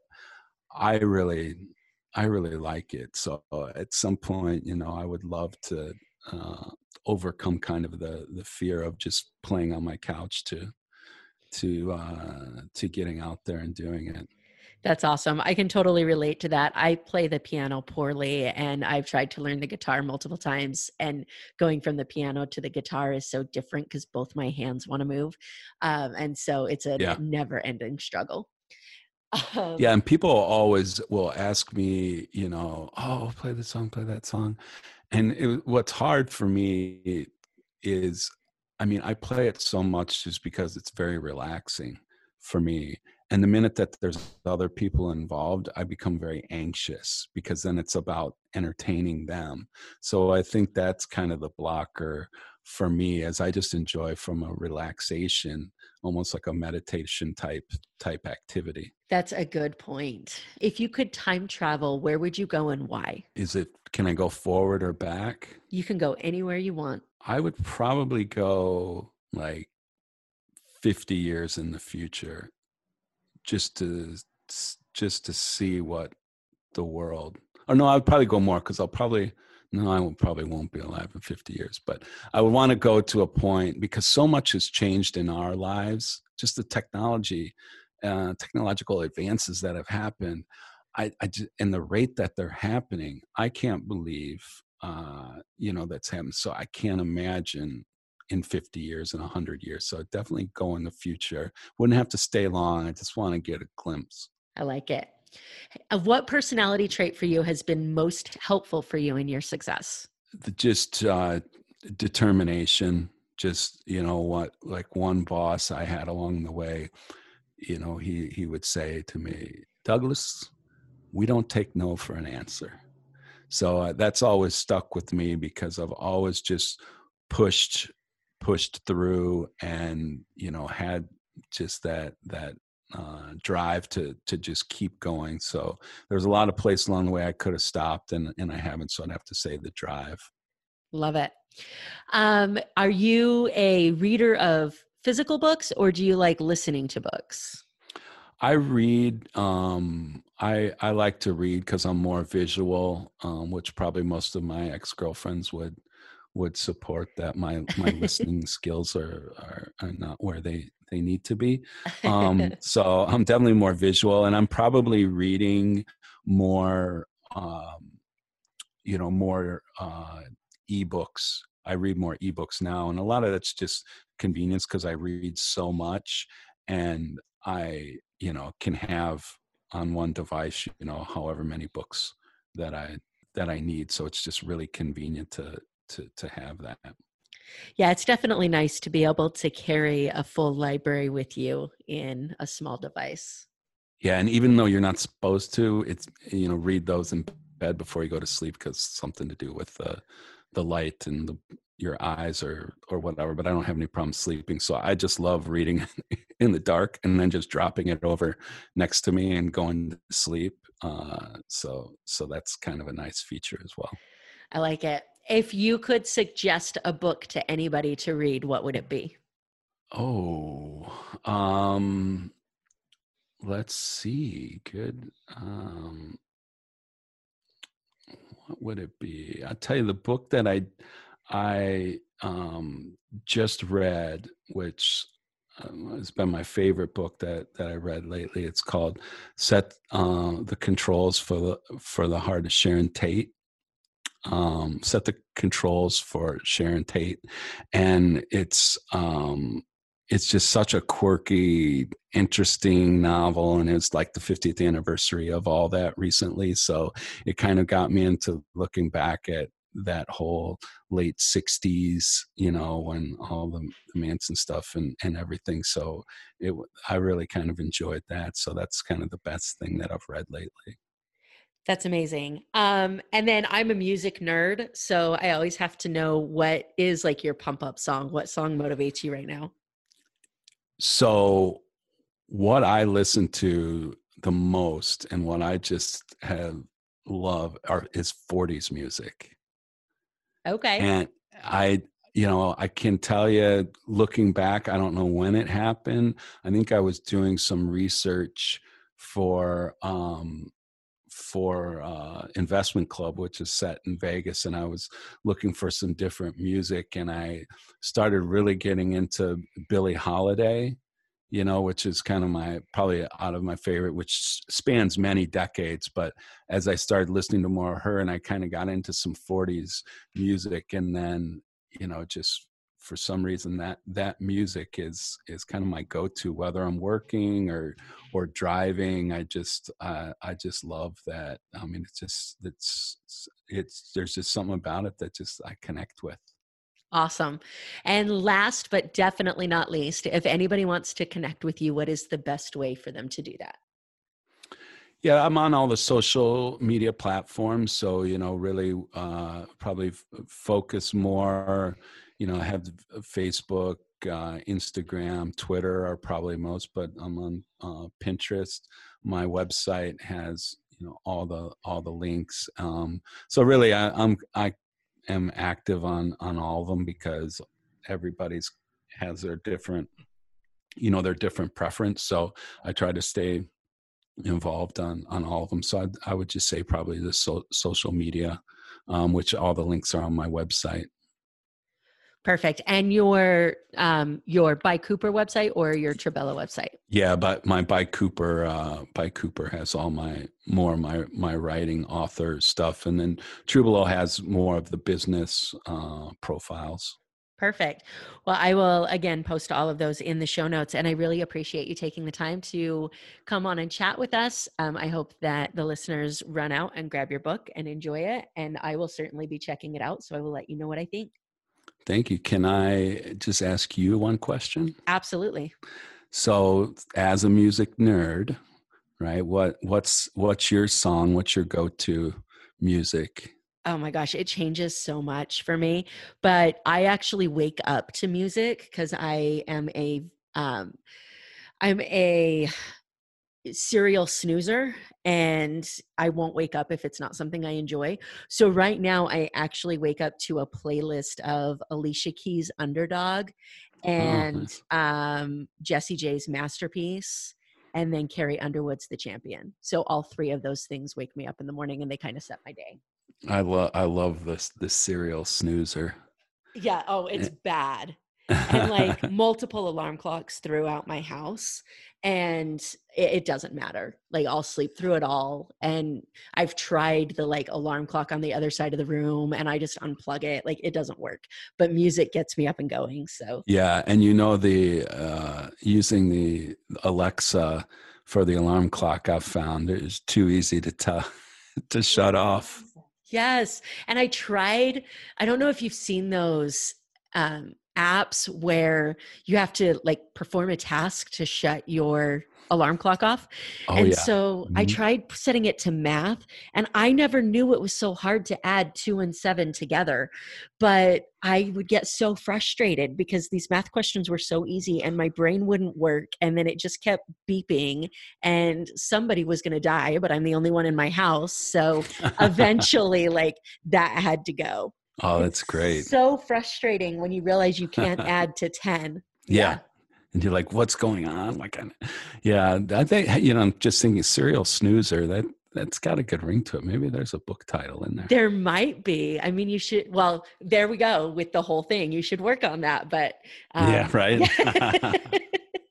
i really i really like it. So at some point you know i would love to uh, overcome kind of the the fear of just playing on my couch to to uh to getting out there and doing it that's awesome. I can totally relate to that. I play the piano poorly and I've tried to learn the guitar multiple times. And going from the piano to the guitar is so different because both my hands want to move. Um, and so it's a yeah. never ending struggle. Um, yeah. And people always will ask me, you know, oh, play this song, play that song. And it, what's hard for me is, I mean, I play it so much just because it's very relaxing for me and the minute that there's other people involved i become very anxious because then it's about entertaining them. So i think that's kind of the blocker for me as i just enjoy from a relaxation almost like a meditation type type activity. That's a good point. If you could time travel where would you go and why? Is it can i go forward or back? You can go anywhere you want. I would probably go like 50 years in the future just to just to see what the world or no i would probably go more because i'll probably no i will, probably won't be alive in 50 years but i would want to go to a point because so much has changed in our lives just the technology uh, technological advances that have happened I, I just, and the rate that they're happening i can't believe uh, you know that's happened so i can't imagine in 50 years and 100 years. So definitely go in the future. Wouldn't have to stay long. I just want to get a glimpse. I like it. Of what personality trait for you has been most helpful for you in your success? The, just uh, determination. Just you know what, like one boss I had along the way. You know, he he would say to me, Douglas, we don't take no for an answer. So uh, that's always stuck with me because I've always just pushed pushed through and you know had just that that uh, drive to to just keep going. So there's a lot of places along the way I could have stopped and and I haven't. So I'd have to say the drive. Love it. Um, are you a reader of physical books or do you like listening to books? I read. Um, I I like to read because I'm more visual, um, which probably most of my ex girlfriends would would support that. My my listening skills are, are, are not where they they need to be. Um, so I'm definitely more visual, and I'm probably reading more. Um, you know, more uh, ebooks. I read more ebooks now, and a lot of that's just convenience because I read so much, and I you know can have on one device you know however many books that i that i need so it's just really convenient to to to have that. Yeah it's definitely nice to be able to carry a full library with you in a small device. Yeah and even though you're not supposed to it's you know read those in bed before you go to sleep because something to do with the the light and the your eyes or or whatever but i don't have any problem sleeping so i just love reading in the dark and then just dropping it over next to me and going to sleep uh, so so that's kind of a nice feature as well. I like it if you could suggest a book to anybody to read what would it be oh um let's see good um what would it be i'll tell you the book that i I um, just read, which um, has been my favorite book that that I read lately. It's called "Set uh, the Controls for the for the Heart of Sharon Tate." Um, set the controls for Sharon Tate, and it's um, it's just such a quirky, interesting novel, and it's like the 50th anniversary of all that recently. So it kind of got me into looking back at that whole late 60s you know when all the, the manson stuff and, and everything so it i really kind of enjoyed that so that's kind of the best thing that i've read lately that's amazing um and then i'm a music nerd so i always have to know what is like your pump up song what song motivates you right now so what i listen to the most and what i just have love are is 40s music Okay. And I, you know, I can tell you looking back, I don't know when it happened. I think I was doing some research for um for uh, investment club which is set in vegas and i was looking for some different music and i started really getting into billie holiday you know, which is kind of my probably out of my favorite, which spans many decades. But as I started listening to more of her, and I kind of got into some '40s music, and then you know, just for some reason that that music is is kind of my go-to, whether I'm working or or driving. I just uh, I just love that. I mean, it's just it's it's there's just something about it that just I connect with. Awesome. And last but definitely not least, if anybody wants to connect with you, what is the best way for them to do that? Yeah, I'm on all the social media platforms. So, you know, really uh, probably f- focus more, you know, I have Facebook, uh, Instagram, Twitter are probably most, but I'm on uh, Pinterest. My website has you know all the all the links um so really I, i'm i am active on on all of them because everybody's has their different you know their different preference so i try to stay involved on on all of them so i, I would just say probably the so, social media um, which all the links are on my website Perfect. And your um your by Cooper website or your Trubelo website? Yeah, but my by Cooper uh by Cooper has all my more my my writing author stuff and then Trubelo has more of the business uh profiles. Perfect. Well, I will again post all of those in the show notes. And I really appreciate you taking the time to come on and chat with us. Um, I hope that the listeners run out and grab your book and enjoy it. And I will certainly be checking it out. So I will let you know what I think. Thank you. Can I just ask you one question? Absolutely. So, as a music nerd, right? What what's what's your song? What's your go-to music? Oh my gosh, it changes so much for me. But I actually wake up to music because I am a um I'm a serial snoozer and I won't wake up if it's not something I enjoy. So right now I actually wake up to a playlist of Alicia Keys Underdog oh, and oh, um Jessie J's Masterpiece and then Carrie Underwood's the champion. So all three of those things wake me up in the morning and they kind of set my day. I love I love this this serial snoozer. Yeah. Oh, it's bad. and like multiple alarm clocks throughout my house and it, it, doesn't matter like i'll sleep through it all and i've tried the like alarm clock on the other side of the room and i just unplug it like it doesn't work but music gets me up and going so. Yeah and you know the uh using the alexa for the alarm clock i've found is too easy to tell to shut off. Yes and i tried i don't know if you've seen those um apps where you have to like perform a task to shut your alarm clock off. Oh, and yeah. so mm-hmm. I tried setting it to math and I never knew it was so hard to add 2 and 7 together. But I would get so frustrated because these math questions were so easy and my brain wouldn't work and then it just kept beeping and somebody was going to die, but I'm the only one in my house. So eventually like that had to go. Oh, that's great. So frustrating when you realize you can't add to 10. Yeah. yeah. And you're like, what's going on? Like, yeah, I think, you know, I'm just thinking serial snoozer. That, that's got a good ring to it. Maybe there's a book title in there. There might be. I mean, you should, well, there we go with the whole thing. You should work on that. But, um, yeah, right.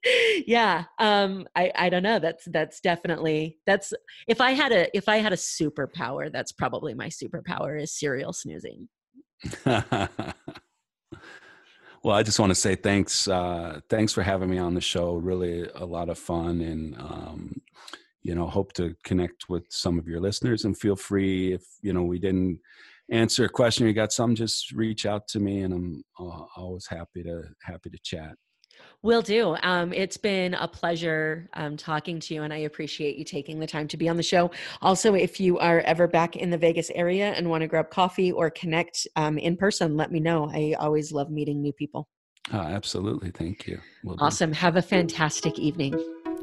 yeah um i i don't know that's that's definitely that's if i had a if i had a superpower that's probably my superpower is serial snoozing well, I just want to say thanks. Uh, thanks for having me on the show. Really a lot of fun, and um, you know, hope to connect with some of your listeners. And feel free if you know we didn't answer a question, you got some, just reach out to me, and I'm uh, always happy to happy to chat. Will do. Um, it's been a pleasure um, talking to you, and I appreciate you taking the time to be on the show. Also, if you are ever back in the Vegas area and want to grab coffee or connect um, in person, let me know. I always love meeting new people. Oh, absolutely. Thank you. Will awesome. Do. Have a fantastic evening.